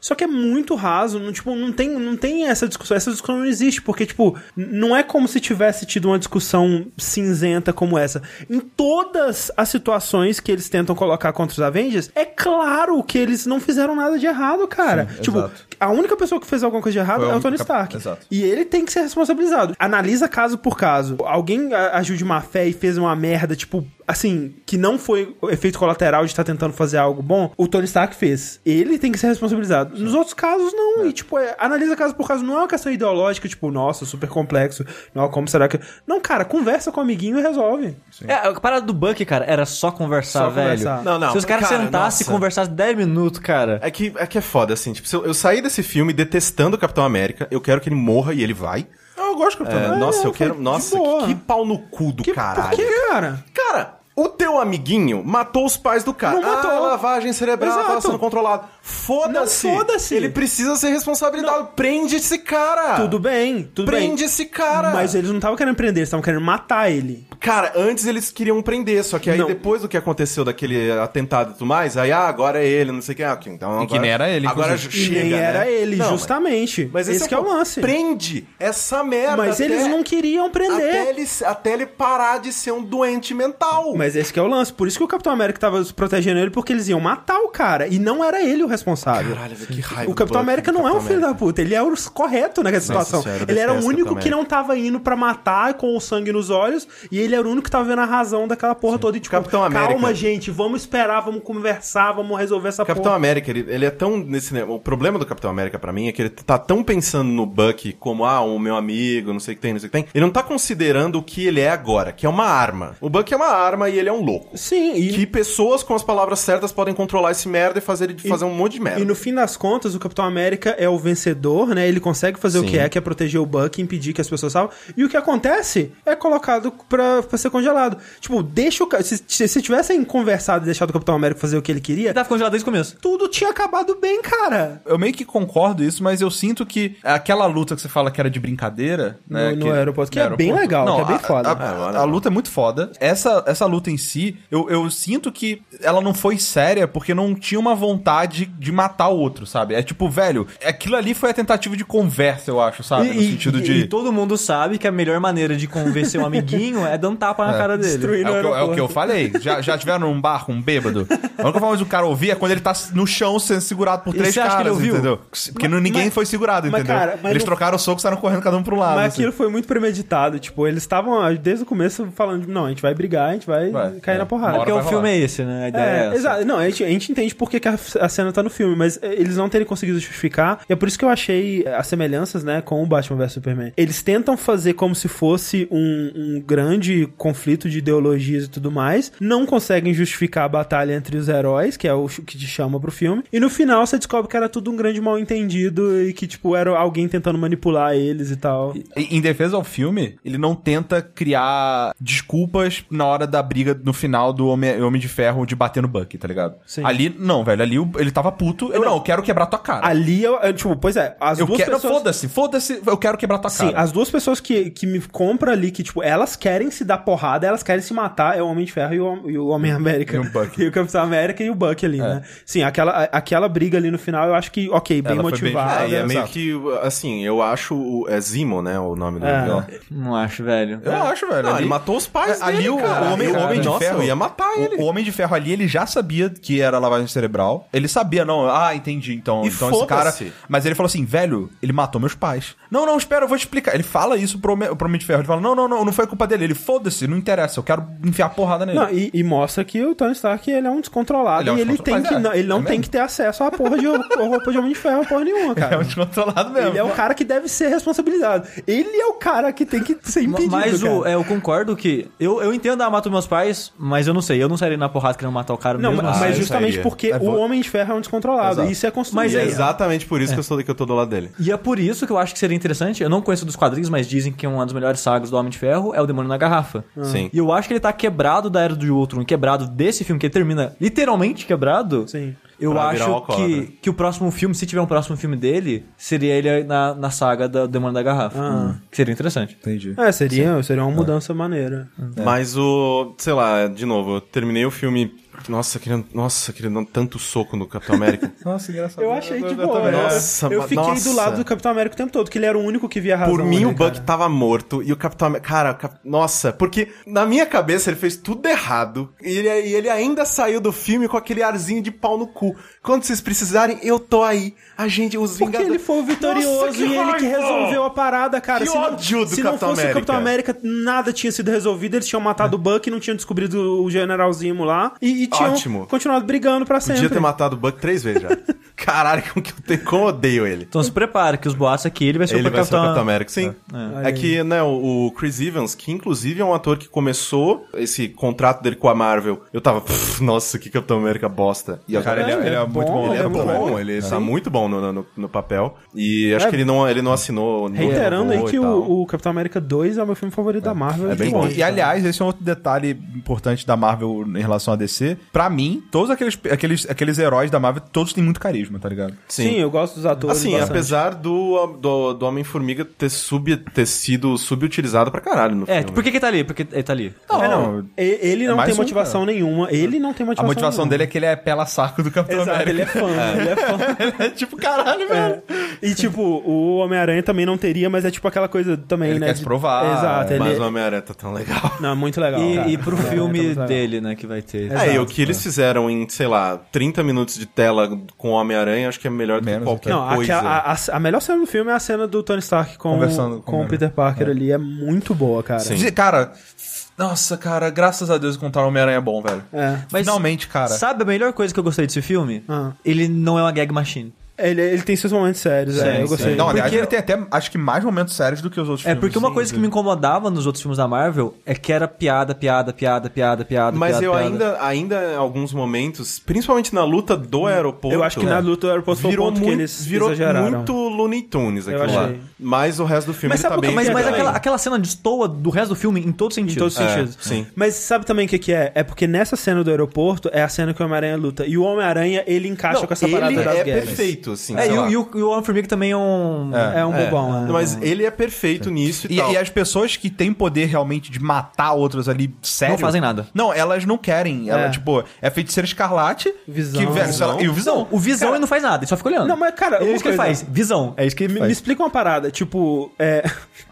só que é muito raso, não, tipo, não tem, não tem essa discussão. Essa discussão não existe, porque, tipo, não é como se tivesse tido uma discussão cinzenta como essa. Em todas as situações que eles tentam colocar contra os Avengers, é claro que eles não fizeram nada de errado, cara. Sim, tipo, exato. a única pessoa que fez alguma coisa de errado Foi é o Tony Stark. Exato. E ele tem que ser responsabilizado. Analisa caso por caso. Alguém agiu de má fé e fez uma merda, tipo, assim, que não foi o efeito colateral de estar tentando fazer algo bom, o Tony Stark fez. Ele tem que ser responsabilizado. Nos outros casos, não. E, tipo, é, analisa caso por caso. Não é uma questão ideológica, tipo, nossa, super complexo. Não, como será que. Não, cara, conversa com o amiguinho e resolve. É, a parada do Buck, cara, era só conversar, Só velho. conversar. Não, não, Se os caras cara, sentassem e conversassem 10 minutos, cara. É que, é que é foda, assim. Tipo, se eu, eu sair desse filme detestando o Capitão América, eu quero que ele morra e ele vai. Eu gosto do É, Capitão nossa, eu foi quero. Nossa, que, que pau no cu do Que, caralho. por que, cara? Cara, o teu amiguinho matou os pais do cara. Não matou. Ah, lavagem cerebral Exato. tava sendo controlado. Foda-se. Não, foda-se. Ele precisa ser responsabilizado. Prende esse cara. Tudo bem, tudo bem. Prende esse cara. Mas eles não estavam querendo prender, eles estavam querendo matar ele. Cara, antes eles queriam prender, só que aí Não. depois do que aconteceu daquele atentado e tudo mais, aí, ah, agora é ele, não sei o que. Ah, então agora, que nem era ele, Agora inclusive. E chega, nem era né? ele, Não, justamente. Mas esse esse que é o ponto. lance. Prende essa merda. Mas eles até- não queriam prender. Até ele, até ele parar de ser um doente mental. Mas esse que é o lance. Por isso que o Capitão América tava protegendo ele, porque eles iam matar o cara. E não era ele o responsável. Caralho, que raiva O Capitão América não é um Capitão filho da puta, ele é o correto naquela situação. senhora, ele era o único Capitão que não tava indo pra matar com o sangue nos olhos, e ele era o único que tava vendo a razão daquela porra toda. E tipo, Capitão América- calma, gente, vamos esperar, vamos conversar, vamos resolver essa Capitão porra. América, ele, ele é tão nesse ne- o problema do Capitão América pra mim é que ele tá tão pensando no Bucky como ah, o meu amigo, não sei o que tem, não sei o que tem. Ele não tá considerando o que ele é agora, que é uma arma. O Bucky é uma arma e e ele é um louco. Sim, e, Que pessoas com as palavras certas podem controlar esse merda e fazer ele fazer um monte de merda. e no fim das contas, o Capitão América é o vencedor, né? Ele consegue fazer o Sim. que é, que é proteger o Buck e impedir que as pessoas salvam. E o que acontece é colocado pra, pra ser congelado. Tipo, deixa o. Se, se, se tivessem conversado e deixado o Capitão América fazer o que ele queria, Ele tava congelado desde o começo. tudo tinha acabado bem, cara. Eu meio que concordo isso, mas eu sinto que aquela luta que você fala que era de brincadeira, né? No- no que- aeroporto, que é bem legal, que é bem a- foda. A, a- a luta é muito foda. Essa, essa luta em si, eu, eu sinto que ela não foi séria porque não tinha uma vontade de matar o outro, sabe? É tipo, velho, aquilo ali foi a tentativa de conversa, eu acho, sabe? no sentido e- de. e todo mundo sabe que a melhor maneira de convencer um amiguinho é dando tapa na cara dele. É o, que eu, é o que eu falei. Já, já tiveram num bar com um bêbado? A única forma de o cara ouvir é quando ele tá no chão sendo segurado por E três você acha que caras, ele ouviu? entendeu? Porque não- ninguém mas- foi segurado, mas, entendeu? cara, mas Eles não- trocaram o soco e saíram correndo cada um pro lado. Mas assim. aquilo foi muito premeditado. Tipo, eles estavam desde o começo falando: não, a gente vai brigar, a gente vai, Vai, cair é. na porrada. Porque o filme rolar. é esse, né? A ideia é, É, essa. exato. Não, a gente, a gente entende por que que a, a cena tá no filme, mas eh, eles não terem conseguido justificar. E é por isso que eu achei as semelhanças, né, com o Batman vs Superman. Eles tentam fazer como se fosse um, um grande conflito de ideologias e tudo mais. Não conseguem justificar a batalha entre os heróis, que é o que te chama pro filme. E no final você descobre que era tudo um grande mal entendido e que, tipo, era alguém tentando manipular eles e tal. Em em defesa ao filme, ele não tenta criar desculpas na hora da briga no final do Homem, Homem de Ferro de bater no Bucky, tá ligado? Sim. Ali, não, velho. Ali ele tava puto. Eu não, eu quero quebrar tua cara. Ali, eu, eu, tipo, pois é, as eu duas quero. pessoas... Foda-se, foda-se, eu quero quebrar tua Sim, cara. as duas pessoas que, que me compram ali, que, tipo, elas querem se dar porrada, elas querem se matar, é o Homem de Ferro e o, e o Homem-América. E o Bucky. E o Capitão América e o Buck ali, né? Sim, aquela, aquela briga ali no final, eu acho que, ok, bem Ela foi bem motivada. É, e é meio que, assim, eu acho. o- É Zimo, né? O nome do É. vilão. Não acho, velho. Eu acho, velho. Não, ali, ele matou os pais ali dele, o, cara. o homem, o Eu- homem de ferro ia matar ele. O, o homem de ferro ali, ele já sabia que era lavagem cerebral. Ele sabia, não, ah, entendi. Então, E então esse cara. Mas ele falou assim, velho, ele matou meus pais. Não, não, espera, eu vou te explicar. Ele fala isso pro, homem- pro homem de ferro. Ele fala, não, não, não, não foi culpa dele. Ele, foda-se, não interessa, eu quero enfiar porrada nele. Não, e, e mostra que o Tony Stark ele é um descontrolado Ele é um e ele tem que é. não, ele não É tem que ter acesso à porra de roupa de homem de ferro, porra nenhuma, cara. é um descontrolado mesmo. Ele é o cara que deve ser responsabilizado. Ele é o cara que tem que ser impedido. Mas o, é, eu concordo que. Eu, eu entendo a matou meus pais, mas eu não sei. Eu não sairia na porrada querendo matar o cara Não, mesmo. mas, assim. mas eu justamente porque É, o Homem de Ferro é um descontrolado. Exato. E isso é construído. Mas é é- exatamente por isso que, eu sou, que eu tô do lado dele. E é por isso que eu acho que seria interessante. Eu não conheço dos quadrinhos, mas dizem que uma das melhores sagas do Homem de Ferro é o Demônio na Garrafa. Sim. E eu acho que ele tá quebrado da Era do Ultron, quebrado desse filme, que ele termina literalmente quebrado. Sim. Eu Pra virar acho que, que o próximo filme, se tiver um próximo filme dele, seria ele na, na saga do Demônio da Garrafa. Ah. Que seria interessante. Entendi. É, seria, seria uma mudança maneira. Mas o. Sei lá, de novo, eu terminei o filme. Nossa, querendo, nossa, querendo dar tanto soco no Capitão América. Nossa, engraçado. Eu achei de boa. Nossa, eu fiquei nossa. do lado do Capitão América o tempo todo, que ele era o único que via razão. Por mim, ali, o Buck cara. tava morto e o Capitão América. Cara, o Cap- nossa, porque na minha cabeça ele fez tudo errado e ele, e ele ainda saiu do filme com aquele arzinho de pau no cu. Quando vocês precisarem, eu tô aí. A gente, os Porque Vingadores. ele foi o vitorioso Nossa, e ele que resolveu a parada, cara. Que se não, ódio do se não Capitão fosse América. o Capitão América, nada tinha sido resolvido. Eles tinham matado o Buck, não tinham descobrido o General Zimo lá. E, e tinham Ótimo. continuado brigando pra sempre. Podia ter matado o Buck três vezes já. Caralho, como que eu, tenho, como odeio ele. Então se prepare, que os boatos aqui, ele vai ser Ele o vai ser o Capitão... Capitão América, sim. É. É, que, né, o, o Chris Evans, que inclusive é um ator que começou esse contrato dele com a Marvel, eu tava, "Pff, nossa, que Capitão América bosta. E Cara, ele é, ele é muito bom. ele é muito bom, bom. ele tá muito bom no, no, no papel. E acho É. que ele não, ele não assinou. Reiterando aí que o, o Capitão América 2 é o meu filme favorito da Marvel. É bem bom. E, aliás, esse é um outro detalhe importante da Marvel em relação a DC. Pra mim, todos aqueles, aqueles, aqueles heróis da Marvel, todos têm muito carisma, tá ligado? Sim. eu gosto dos atores. Assim, bastante. apesar do, do, do Homem-Formiga ter, sub, ter sido subutilizado pra caralho no É, filme. por que que ele tá ali? Porque ele tá ali. Não, É, não. Ele não mais tem um, motivação nenhuma. Ele não tem A motivação motivação nenhuma. dele é que ele é pela saco do Capitão Exato, Ele é fã. Ele é fã. é tipo, caralho, velho. E, tipo, o Homem-Aranha também não teria, mas é tipo aquela coisa também, Ele né? quer de- se provar, Exato, ele... Mas o Homem-Aranha tá tão legal. Não, muito legal. E, cara. e pro tá filme legal. dele, né, que vai ter. É, e o que eles fizeram em, sei lá, 30 minutos de tela com o Homem-Aranha, acho que é melhor do que qualquer Não, coisa. aquela- a, a, a melhor cena do filme é a cena do Tony Stark com, Conversando com com o o Peter Parker ali. É muito boa, cara. Sim. Cara, nossa, cara, graças a Deus encontrar o Homem-Aranha é bom, velho. É. Mas Finalmente, cara. Sabe a melhor coisa que eu gostei desse filme? Ah. Ele não é uma gag machine. Ele, ele tem seus momentos sérios, é, eu gostei. Não, aliás, Porque- ele tem até, acho que mais momentos sérios do que os outros É filmes. porque uma Sim, coisa que me incomodava nos outros filmes da Marvel é que era piada, piada, piada, piada, piada, Mas piada, eu piada. ainda, ainda em alguns momentos, principalmente na luta do aeroporto. Eu acho que na luta do aeroporto foi o virou ponto que muito, eles virou exageraram. muito Looney Tunes Eu aquilo lá. Mas o resto do filme Mas tá o que- bem Mas, mas aquela, aquela cena destoa do resto do filme em todos os Em sentidos. todos os É, sim. Mas sabe também o que, que é? É porque nessa cena do aeroporto é a cena que o Homem-Aranha luta. E o Homem-Aranha, ele encaixa Não, com essa parada ele das é guerras. Perfeito, assim. É, sei e, lá. o- e o, e o Homem-Formiga também é um... É um É, bobão, né? Mas ele é perfeito nisso e, E, tal. e as pessoas que têm poder realmente de matar outros ali, sério. Não fazem nada. Não, elas não querem. Ela, É. tipo, é feiticeira escarlate. Visão. Que, velho, sei lá, e o visão. Não, o Visão ele não faz nada, ele só fica olhando. Não, mas, cara, é isso que ele faz. Visão, é isso que ele Me, me explica uma parada, tipo, é...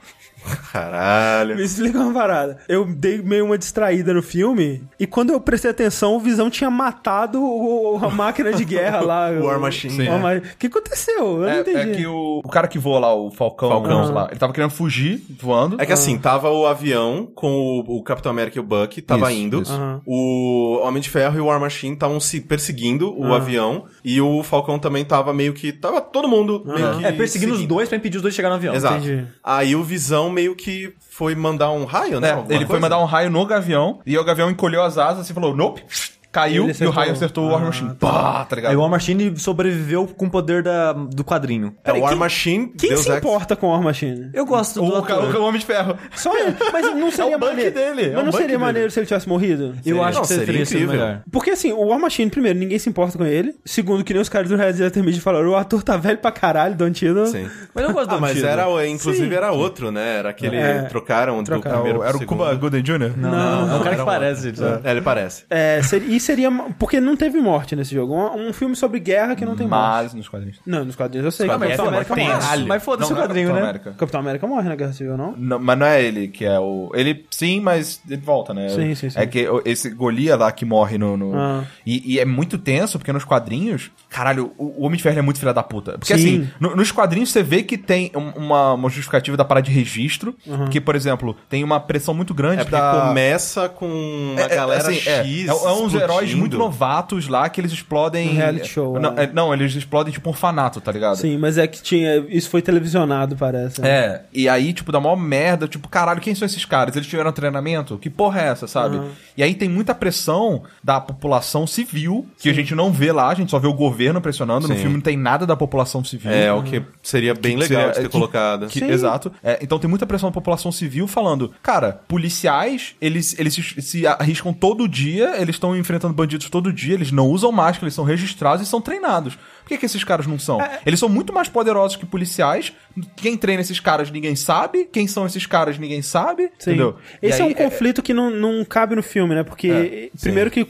Caralho. Me explica uma parada. Eu dei meio uma distraída no filme e quando eu prestei atenção, o Visão tinha matado o- a máquina de guerra lá. O War Machine. O Sim. O que aconteceu? Eu não É, entendi. é que o, o cara que voa lá, o Falcão, Falcão. lá, ele tava querendo fugir, voando. É que assim, tava o avião com o, o Capitão América e o Buck, tava Isso, indo. isso. O Homem de Ferro e o War Machine estavam se perseguindo o Ah. avião. E o Falcão também tava meio que. Tava todo mundo meio que. É, perseguindo os seguindo. dois pra impedir os dois de chegar no avião. Exato. Entendi. Aí o Visão meio que foi mandar um raio, né? É, ele foi coisa. mandar um raio no gavião, e o gavião encolheu as asas e falou, nope, caiu, e o raio acertou o War Ah, Machine. Pá, tá ligado? Aí o War Machine sobreviveu com o poder da, do quadrinho. É, o War quem- Machine. Quem Deus se Ex- importa com o War Machine? Eu gosto do O, ator. o Homem de Ferro. Só mas não seria É o Bucky maneiro. dele, é Mas o não seria dele. maneiro se ele tivesse morrido? Eu acho Não, que seria sido incrível. melhor. Porque assim, o War Machine, primeiro, ninguém se importa com ele. Segundo, que nem os caras do Red Dead Media falaram, o ator tá velho pra caralho, Don Tito. Sim. Mas eu gosto do Ah, mas era, o- inclusive Sim. era outro, né? Era aquele. É. Trocaram, do Trocaram. primeiro Era o Cuba. Gooden Jr.? Não, não, é o cara que parece. É, ele parece. É, seria- seria. Porque não teve morte nesse jogo. Um, um filme sobre guerra que não tem morte. Mas nos quadrinhos. Não, nos quadrinhos eu sei. Mas que o Capitão é, América tem morre. Mas foda-se Não, o não é quadrinho, Capitão né? América. O Capitão América morre na Guerra Civil, não? Não, mas não é ele que é o. Ele sim, mas ele volta, né? Sim, sim, sim. É que esse Golia lá que morre no. no- Ah. E, e é muito tenso, porque nos quadrinhos. Caralho, o, o Homem de Ferro é muito filha da puta. Porque Sim. assim, no- nos quadrinhos você vê que tem um- uma, uma justificativa da parada de registro. Que, por exemplo, tem uma pressão muito grande É porque da. começa com uma É, é, galera assim, é, X. é, é uns heróis muito novatos lá que eles explodem. Um reality show, Não, é. é, não, eles explodem tipo um orfanato, tá ligado? Sim, mas é que tinha. Isso foi televisionado, parece. né? É, e aí, tipo, dá maior merda, tipo, caralho, quem são esses caras? Eles tiveram treinamento? Que porra é essa, sabe? E aí tem muita pressão da população civil, que a gente não vê lá, a gente só vê o governo pressionando. No Sim. filme não tem nada da população civil. É, o que seria bem legal seria- de ter que- colocado. que- Sim. exato. É, então tem muita pressão da população civil falando, cara, policiais, eles, eles se, se arriscam todo dia, eles estão enfrentando bandidos todo dia, eles não usam máscara, eles são registrados e são treinados. Por que, que esses caras não são? É. Eles são muito mais poderosos que policiais. Quem treina esses caras ninguém sabe. Quem são esses caras ninguém sabe. Sim. Entendeu? Esse E é um aí, conflito que não, não cabe no filme, né? Porque, É, primeiro que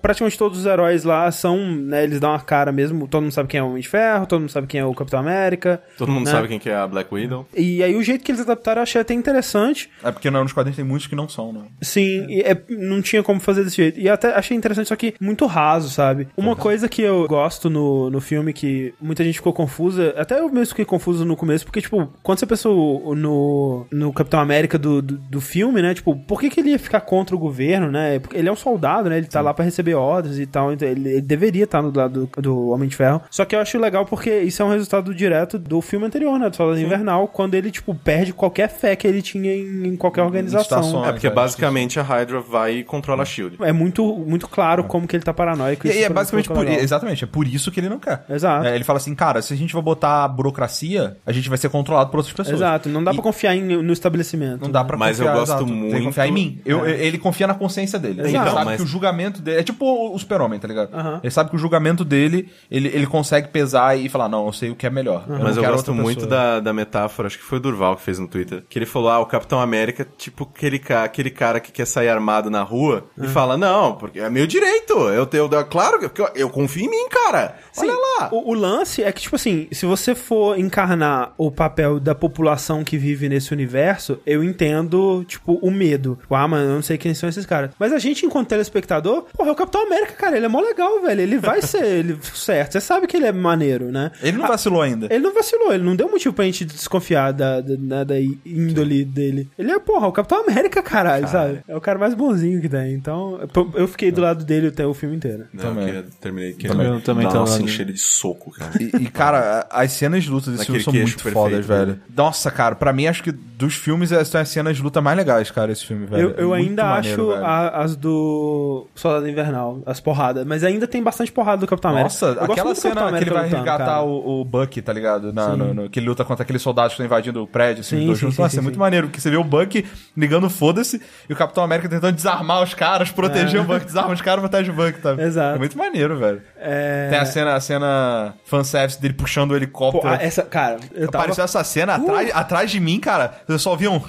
praticamente todos os heróis lá são, né? Eles dão uma cara mesmo. Todo mundo sabe quem é o Homem de Ferro, todo mundo sabe quem é o Capitão América. Todo mundo né? sabe quem que é a Black Widow. E aí o jeito que eles adaptaram eu achei até interessante. É porque não, nos quadrinhos tem muitos que não são, né? Sim, e é- não tinha como fazer desse jeito. E até achei interessante, só que muito raso, sabe? Uma coisa que eu gosto no, no filme, que muita gente ficou confusa, até eu mesmo fiquei confuso no começo, porque, tipo, quando você pensou no, no Capitão América do, do, do filme, né? Tipo, por que, que ele ia ficar contra o governo, né? Porque ele é um soldado, né? Ele tá lá pra receber ordens e tal, então ele, ele deveria estar no lado do, do Homem de Ferro. Só que eu acho legal porque isso é um resultado direto do filme anterior, né? Do Soldado Invernal, quando ele, tipo, perde qualquer fé que ele tinha em, em qualquer organização. estações. É, porque é, basicamente a Hydra vai e controla a SHIELD. É muito, muito claro como que ele tá paranoico. E, isso e é basicamente por, legal. exatamente, é por isso que ele não quer. Exato. É, ele fala assim, cara, se a gente vai botar burocracia, a gente vai ser controlado por outras pessoas. Exato, não dá E- pra confiar em- no estabelecimento. Não dá pra Mas eu confiar, gosto exato. Tem que muito- confiar em mim. Eu- Ele confia na consciência dele. Ele Exato. sabe Mas- que o julgamento dele... É tipo o super-homem, tá ligado? Ele sabe que o julgamento dele, ele, ele consegue pesar e falar, não, eu sei o que é melhor. Mas não eu gosto muito da, da metáfora, acho que foi o Durval que fez no Twitter, que ele falou, ah, o Capitão América, tipo aquele, ca- aquele cara que quer sair armado na rua e fala, não, porque é meu direito, eu tenho, eu- claro, que eu, eu confio em mim, cara, olha lá. O, o lance é que, tipo assim, se você for encarnar o papel da população que vive nesse universo, eu entendo, tipo, o medo. Tipo, ah, mano, eu não sei quem são esses caras. Mas a gente, enquanto telespectador, porra, é o Capitão América, cara, ele é mó legal, velho. Ele vai ser ele, certo. Você sabe que ele é maneiro, né? Ele não vacilou ainda. Ele não vacilou, ele não deu motivo pra gente desconfiar da, da, da- da índole dele. Ele é, porra, o Capitão América, caralho, sabe? É o cara mais bonzinho que tem. Então, eu- fiquei do lado dele até o filme inteiro. Não, Também. Eu queria, terminei que Também, eu também Nossa, lá. encher ele de soco, cara. E, e, cara, as cenas de luta desse filme são muito perfeito, fodas, né? velho. Nossa, cara, pra mim acho que dos filmes essas são as cenas de luta mais legais, cara, esse filme, velho. Eu, eu Muito ainda maneiro, acho a- as do Soldado Invernal, as porradas. Mas ainda tem bastante porrada do Capitão América. Nossa, Eu aquela cena que ele vai lutando, resgatar o, o Buck, tá ligado? Na, no, no- que ele luta contra aqueles soldados que estão invadindo o prédio, assim, Sim, os dois sim, juntos. sim, Nossa, sim, é muito sim. maneiro, porque você vê o Buck ligando foda-se e o Capitão América tentando desarmar os caras, proteger o Buck, desarma os caras, protege o Buck, tá? É. Exato. É muito maneiro, velho. É... Tem a cena, a cena fanservice dele puxando o helicóptero. Pô, ah, essa, cara, eu tava... Apareceu essa cena atrás, atrás de mim, cara. Eu só vi um.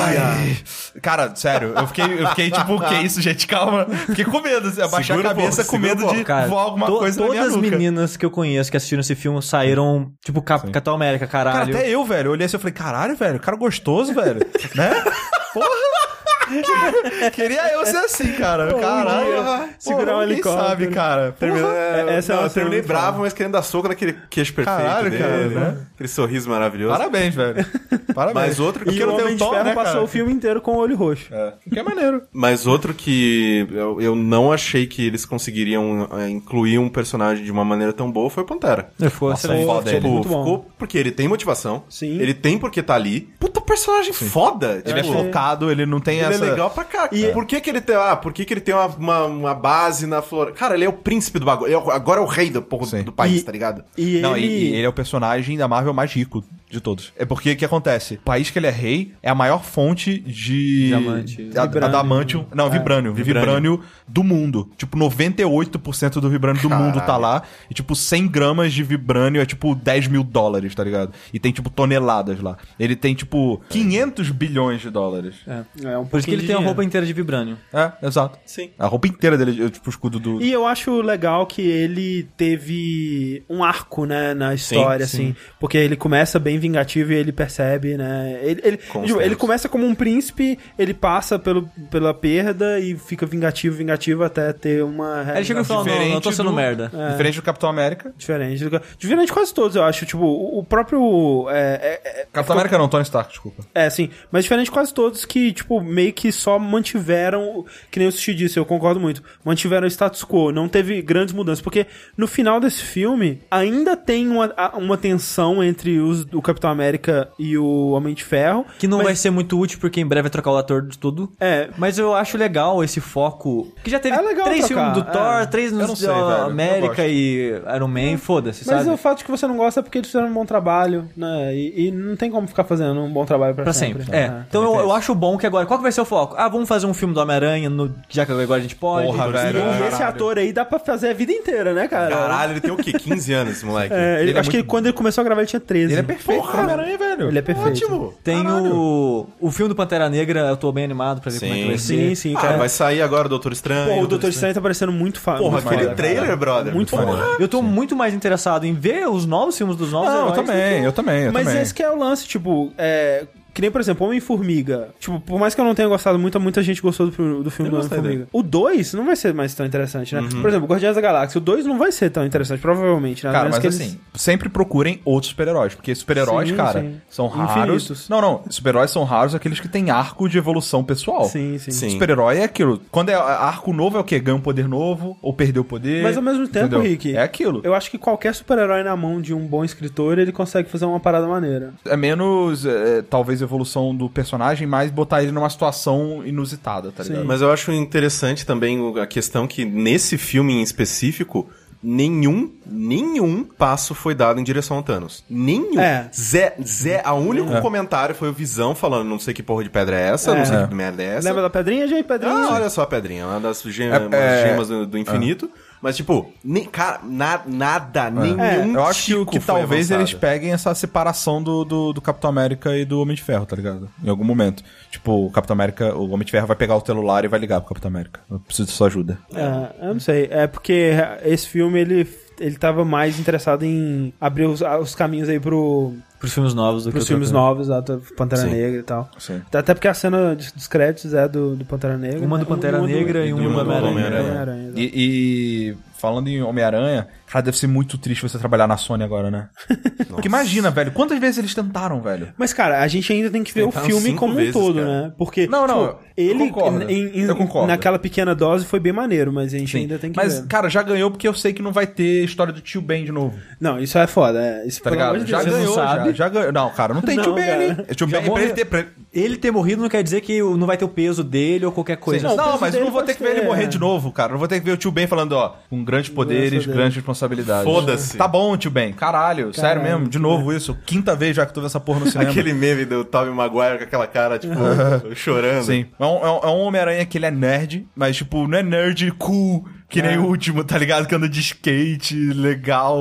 Ai. Cara, sério, eu fiquei, eu fiquei tipo, o que é isso, gente? Calma. Fiquei com medo. assim, Abaixar Segura a cabeça pouco, com medo um de. Cara, voar alguma to- coisa na todas minha as nuca. meninas que eu conheço que assistiram esse filme saíram, tipo, Cap Capitão América, Cara, caralho. até eu, velho. Eu olhei assim e falei, caralho, velho, cara gostoso, velho. né? Porra! Queria eu ser assim, cara. Caralho. segurar um helicóptero. sabe, cara. Termina- Porra. É, essa é não, uma eu terminei bravo, mas querendo dar soco naquele queixo perfeito Caralho, dele, cara, né? né? Aquele sorriso maravilhoso. Parabéns, velho. Parabéns. Mas outro Porque E eu o Homem de tom, Ferro né, passou cara? o filme inteiro com o olho roxo. É. Que é maneiro. Mas outro que eu, eu não achei que eles conseguiriam é, incluir um personagem de uma maneira tão boa foi o Pantera. Ficou Nossa, excelente. foda ele. Tipo, muito bom. ficou porque ele tem motivação. Sim. Ele tem porque tá ali. Puta personagem foda. Ele é tipo, focado, ele não tem Ele essa... é legal pra cá. E por que que ele tem, ah, por que que ele tem uma, uma, uma base na floresta? Cara, ele é o príncipe do bagulho. Ele é o- agora é o rei do, porra, do país, E- tá ligado? E Não, ele... e ele é o personagem da Marvel mais rico de todos. É porque o que acontece? O país que ele é rei é a maior fonte de. Diamante. A. Adamantium. Não, vibrânio, Vibrânio. vibrânio. do mundo. Tipo, 98% do vibrânio do mundo tá lá. E, tipo, 100 gramas de vibrânio é, tipo, 10 mil dólares, tá ligado? E tem, tipo, toneladas lá. Ele tem, tipo, 500 bilhões de dólares. É. É um Por isso que ele tem a roupa inteira de vibrânio. É, exato. Sim. A roupa inteira dele é, tipo, o escudo do. E eu acho legal que ele teve um arco, né, na história, assim. Porque ele começa bem vingativo e ele percebe, né? Ele, ele, ele começa como um príncipe, ele passa pelo, pela perda e fica vingativo, vingativo até ter uma ele chega e fala, não, não tô sendo do- merda. Diferente do Capitão América. Diferente. do- Diferente de quase todos, eu acho. Tipo, o, o próprio. É, é, é, Capitão América não, Tony Stark, desculpa. É, sim. Mas diferente de quase todos que, tipo, meio que só mantiveram, que nem o Sushi disse, eu concordo muito, mantiveram o status quo, não teve grandes mudanças, porque no final desse filme ainda tem uma, uma tensão entre os, o Capitão América e o Homem de Ferro. Que não mas- vai ser muito útil, porque em breve vai trocar o ator de tudo. É, Mas eu acho legal esse foco. Que já teve É legal três trocar, filmes do é. Thor, três Eu não nos sei, velho, América e Iron Man, foda-se, mas sabe? o fato de que você não gosta é porque eles fizeram um bom trabalho, né? E, e não tem como ficar fazendo um bom trabalho pra, Pra sempre. sempre. É. Então eu, eu acho bom que agora. Qual que vai ser o foco? Ah, vamos fazer um filme do Homem-Aranha, no- já que agora a gente pode. Porra, velho. E esse Caralho. ator aí dá pra fazer a vida inteira, né, cara? Caralho, ele tem o quê? 15 anos, esse moleque. É, ele- Ele é acho que muito quando ele começou a gravar ele tinha 13. Ele é perfeito, Porra. Homem-Aranha, velho. Ele é perfeito. Ótimo. Tem Caralho. o. O filme do Pantera Negra, eu tô bem animado pra ver como é que vai ser. Sim, sim, Ah, cara. vai sair agora o Doutor Estranho. Pô, o Doutor Estranho tá parecendo muito fa Porra, muito aquele foda, trailer, cara. brother. Muito foda. Eu tô muito mais interessado em ver os novos filmes dos novos Não, eu heróis do também, que- eu também, eu Mas também. esse que é o lance, tipo, é... Que nem, por exemplo, Homem-Formiga. Tipo, por mais que eu não tenha gostado muito, muita gente gostou do, filme- do filme Eu do Homem-Formiga. O 2 não vai ser mais tão interessante, né? Por exemplo, Guardiões da Galáxia. O 2 não vai ser tão interessante, provavelmente, né? Cara, mas que eles- assim, sempre procurem outros super-heróis, porque super-heróis, cara, sim. são raros. Infinitos. Não, não, super-heróis são raros aqueles que têm arco de evolução pessoal. Sim, sim. Sim. Super-herói é aquilo. Quando é arco novo é o quê? Ganha um poder novo ou perdeu o poder. Mas ao mesmo tempo, entendeu? Rick, É aquilo. eu acho que qualquer super-herói na mão de um bom escritor, ele consegue fazer uma parada maneira. É menos, é, talvez, evolução do personagem, mas botar ele numa situação inusitada, tá ligado? Mas eu acho interessante também a questão que nesse filme em específico, nenhum, nenhum passo foi dado em direção ao Thanos. Nenhum. É. Zé, Zé, a único comentário foi o Visão falando, não sei que porra de pedra é essa, não sei É. que merda é essa. Lembra da pedrinha, gente? Pedrinha. Ah, olha só a pedrinha, uma das gem- É, umas é. gemas do, do infinito. Mas, tipo, nem, cara, na- nada, nenhum É, eu acho que, tico que talvez avançado. eles peguem essa separação do, do, do Capitão América e do Homem de Ferro, tá ligado? Em algum momento. Tipo, o Capitão América, o Homem de Ferro vai pegar o celular e vai ligar pro Capitão América. Eu preciso de sua ajuda. É, eu não sei. É porque esse filme, ele, ele tava mais interessado em abrir os, os caminhos aí pro, Pros filmes novos do Pros que filmes novos, lá, do Pantera Sim. Negra e tal. Sim. Até porque a cena dos créditos é do, do Pantera Negra. Uma né? do Pantera Negra e uma do Homem-Aranha. E, e falando em Homem-Aranha, cara, deve ser muito triste você trabalhar na Sony agora, né? Porque imagina, velho, quantas vezes eles tentaram, velho? Mas, cara, a gente ainda tem que ver o Tentaram filme cinco como um vezes, todo, cara. né? Porque, Não, não, tipo, eu ele, concordo. em- em- Eu concordo. naquela pequena dose, foi bem maneiro, mas a gente Sim. ainda tem que Mas, ver. cara, já ganhou porque eu sei que não vai ter história do tio Ben de novo. Não, isso é foda. É, isso, Tá pelo ligado? de Já Deus. Você não ganhou, já, sabe? já ganhou. Não, cara, não tem Não, tio Ben cara. ali. É Tio Já Ben, pra morreu. ele ter... pra- Ele ter morrido não quer dizer que não vai ter o peso dele ou qualquer coisa. Não, Não, o peso mas eu não vou ter que ver ele ter, morrer é. de novo, cara. Não vou ter que ver o tio Ben falando, ó, com grandes poderes, grandes responsabilidades. Foda-se. Tá bom, tio Ben. Caralho, sério mesmo. De novo isso. Quinta vez já que tu vê essa porra no cinema. Aquele meme do Tobey Maguire com aquela cara, tipo, chorando. Sim. É um, é um- é um Homem-Aranha que ele é nerd, mas, tipo, não é nerd cool, que nem o último, tá ligado? Que anda de skate, legal.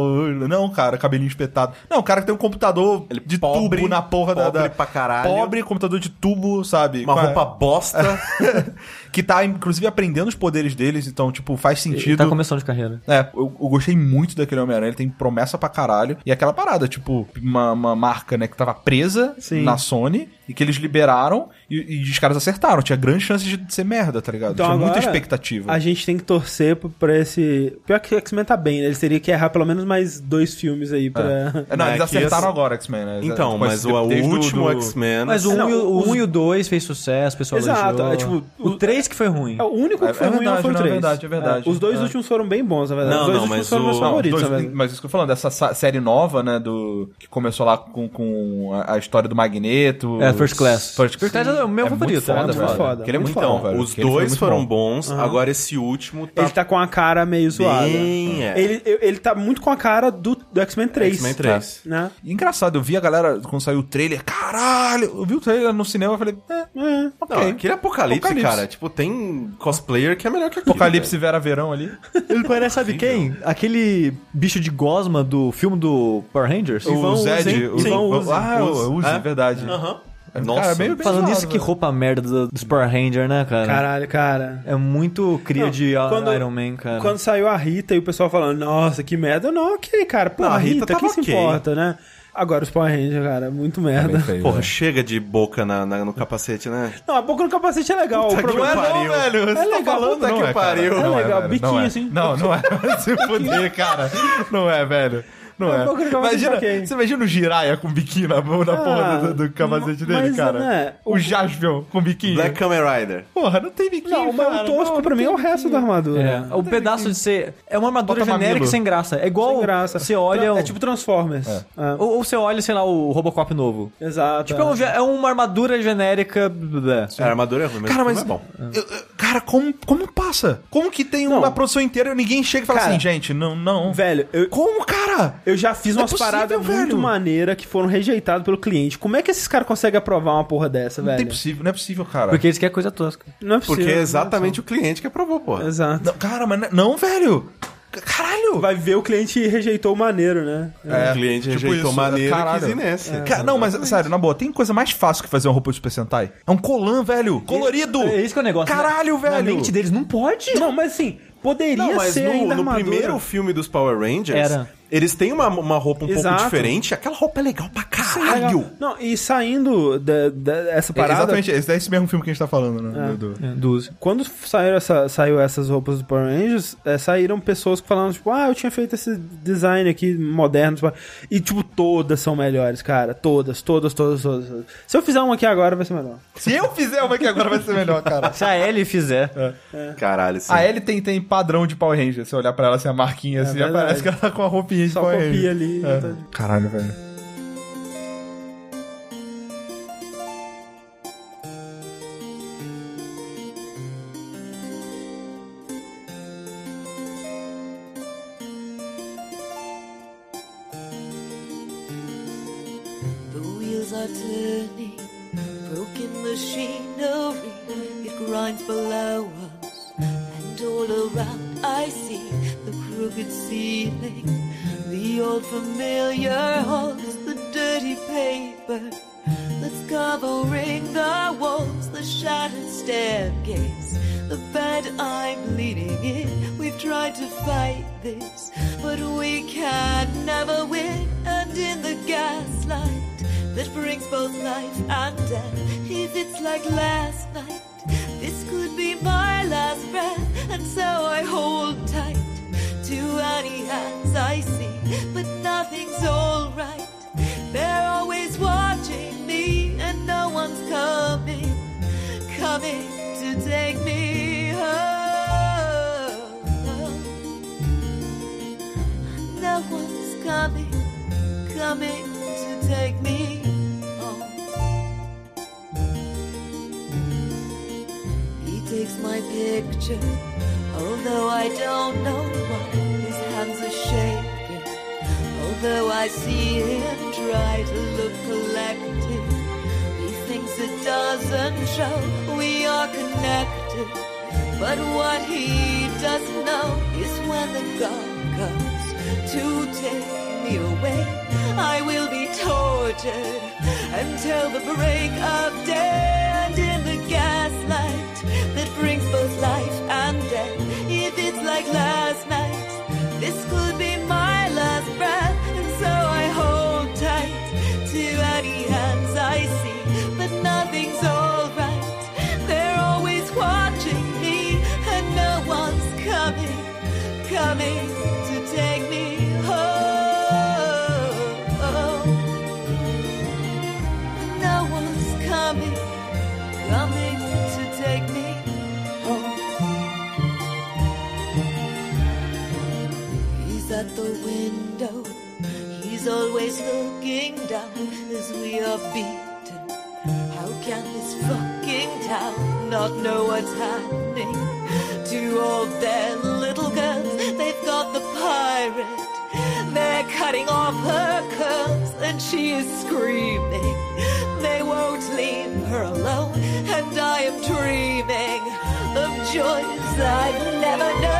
Não, cara, cabelinho espetado. Não, o cara que tem um computador de pobre, tubo na porra da, pobre da... pra caralho. Pobre, computador de tubo, sabe? Uma a- roupa bosta. que tá, inclusive, aprendendo os poderes deles, então, tipo, faz Ele sentido. tá começando de carreira. É, eu, eu gostei muito daquele Homem-Aranha, ele tem promessa pra caralho. E aquela parada, tipo, uma, uma marca, né, que tava presa Sim. na Sony e que eles liberaram e, e os caras acertaram. Tinha grande chance de ser merda, tá ligado? Então Tinha muita agora, expectativa. A gente tem que torcer pra esse. Pior que o X-Men tá bem, né? Eles teriam que errar pelo menos mais dois filmes aí pra. É, não, Não, eles é que acertaram esse- agora, X-Men, né? Então, Tipo, mas o, último do- X-Men... Mas o 1 e o, os- um e o 2 fez sucesso, o pessoal Exato, é tipo, O 3 que foi ruim. É, o único É- que foi é ruim verdade, foi o não, é 3. verdade, é verdade. os dois É. últimos foram bem bons, na verdade. Não, os dois não, últimos mas foram meus o- Não, favoritos, dois- na mas isso que eu tô falando, dessa sa- série nova, né, do que começou lá com, com a, a história do Magneto. É, First Class. First, First Class é o meu muito favorito, foda, é muito velho. foda, Aquele é muito foda. velho. Os dois foram bom. bons, agora esse último tá Ele tá com a cara meio zoada. bem... É. Ele, ele tá muito com a cara do, do X-Men 3. X-Men 3. Né? E engraçado, eu vi a galera, quando saiu o trailer, caralho, eu vi o trailer no cinema e falei, é, É. Não, ok. aquele apocalipse, Apocalipse. cara. Tipo, tem cosplayer que é melhor que aquele. Apocalipse Vera Verão ali. Ele parece, sabe quem? Aquele bicho de gosma do filme do Power Rangers. o Zed. O, Sim. o- Uzi. Ah, o Uzi, É? verdade. Aham. É, Nossa. cara, Falando nisso, que roupa merda do- dos Power Rangers, né, cara? Caralho, cara. É muito cria Não, de quando- Iron Man, cara. Quando saiu a Rita e o pessoal falando, nossa, que merda. Não, ok, cara. Pô, Não, a Rita Rita, tava quem se ok. importa, né? Agora os Power Rangers, cara, muito É merda. feio, Porra, velho. chega de boca na, na- no capacete, né? Não, a boca no capacete é legal. Puta o que problema pariu. Não, velho. Você É tá legal, falando, puta não que é, pariu. Não É legal, biquinho não é. assim. Não, não é. Se fuder, cara. Não é, velho. Não É é. Imagina, você imagina o Jiraiya com biquinho na mão, na Ah, porra do, do capacete dele, cara? né, o Jaspion com biquinho. Black Kamen Rider. Porra, não tem biquinho, Não, mas cara. o tosco Não, pra mim é o resto da armadura. É, o pedaço de ser. É uma armadura Bota genérica mamilo. sem graça. É igual. Sem graça. Você olha. É tipo Transformers. É. Ou, ou você olha, sei lá, o Robocop novo. Exato. Tipo, é, um ge- é uma armadura genérica. É, a armadura é ruim, mas Cara, mas. é bom. eu- cara, como, como passa? Como que tem uma produção inteira e ninguém chega e fala Cara, assim, gente, não, não. Velho, eu, Como, cara? Eu já fiz Não é umas possível, paradas velho. muito maneiras que foram rejeitadas pelo cliente. Como é que esses caras conseguem aprovar uma porra dessa, Não velho? tem possível, não é possível, cara. Porque eles querem coisa tosca. Não é possível. Porque é exatamente o cliente que aprovou, porra. Exato. Não, cara, mas não- não, velho. Caralho. Vai ver o cliente rejeitou o maneiro, né? É, o cliente tipo rejeitou isso, maneira caralho. e quis ir nessa. Cara, não, mas sério, na boa, tem coisa mais fácil que fazer uma roupa de Super Sentai? É um colan, velho. Colorido. É isso que é o negócio. Caralho, na, velho. Na mente deles não pode. Não, mas assim, poderia Não, mas ser no, ainda no armadura. primeiro filme dos Power Rangers, Era. Eles têm uma, uma roupa um Exato. pouco diferente. Aquela roupa é legal pra Sim, legal. caralho. Não, e saindo da- dessa É, parada... exatamente, esse é esse mesmo filme que a gente tá falando, né? do- do- É, dos. Quando saíram essa, saiu essas roupas do Power Rangers, é, saíram pessoas que falaram, tipo, ah, eu tinha feito esse design aqui moderno. tipo, E, tipo, todas são melhores, cara. Todas, todas, todas, todas. Se eu fizer uma aqui agora, vai ser melhor. Se eu fizer uma aqui agora vai ser melhor, cara. Se a Ellie fizer. Caralho, sim. A Ellie tem, tem padrão de Power Ranger. Se você olhar pra ela assim, a marquinha assim, já parece que ela tá com a roupinha de Só copia ali. É. tá- Caralho, velho. not know what's happening. To all their little girls, they've got the pirate. They're cutting off her curls and she is screaming. They won't leave her alone, and I am dreaming of joys I've never known.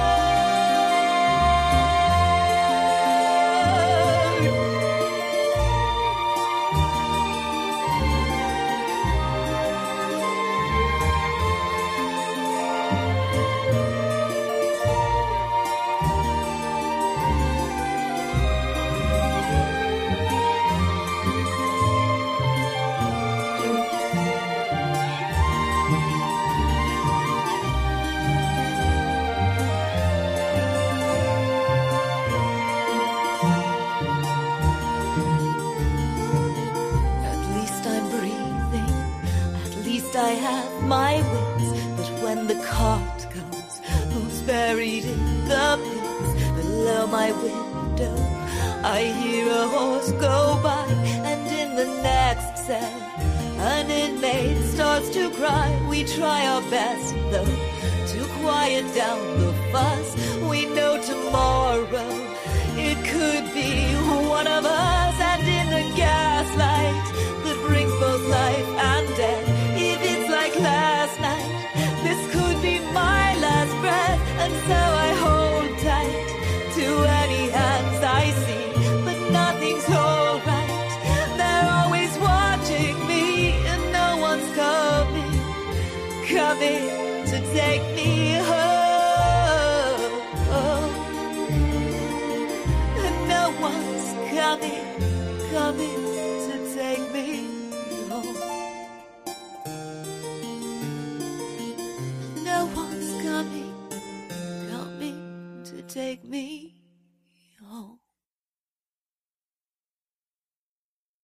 my window. I hear a horse go by, and in the next cell, an inmate starts to cry. We try our best, though, to quiet down the fuss. We know tomorrow it could be one of us. of to take me home. And no one's coming, coming to take me home. No one's coming, coming to take me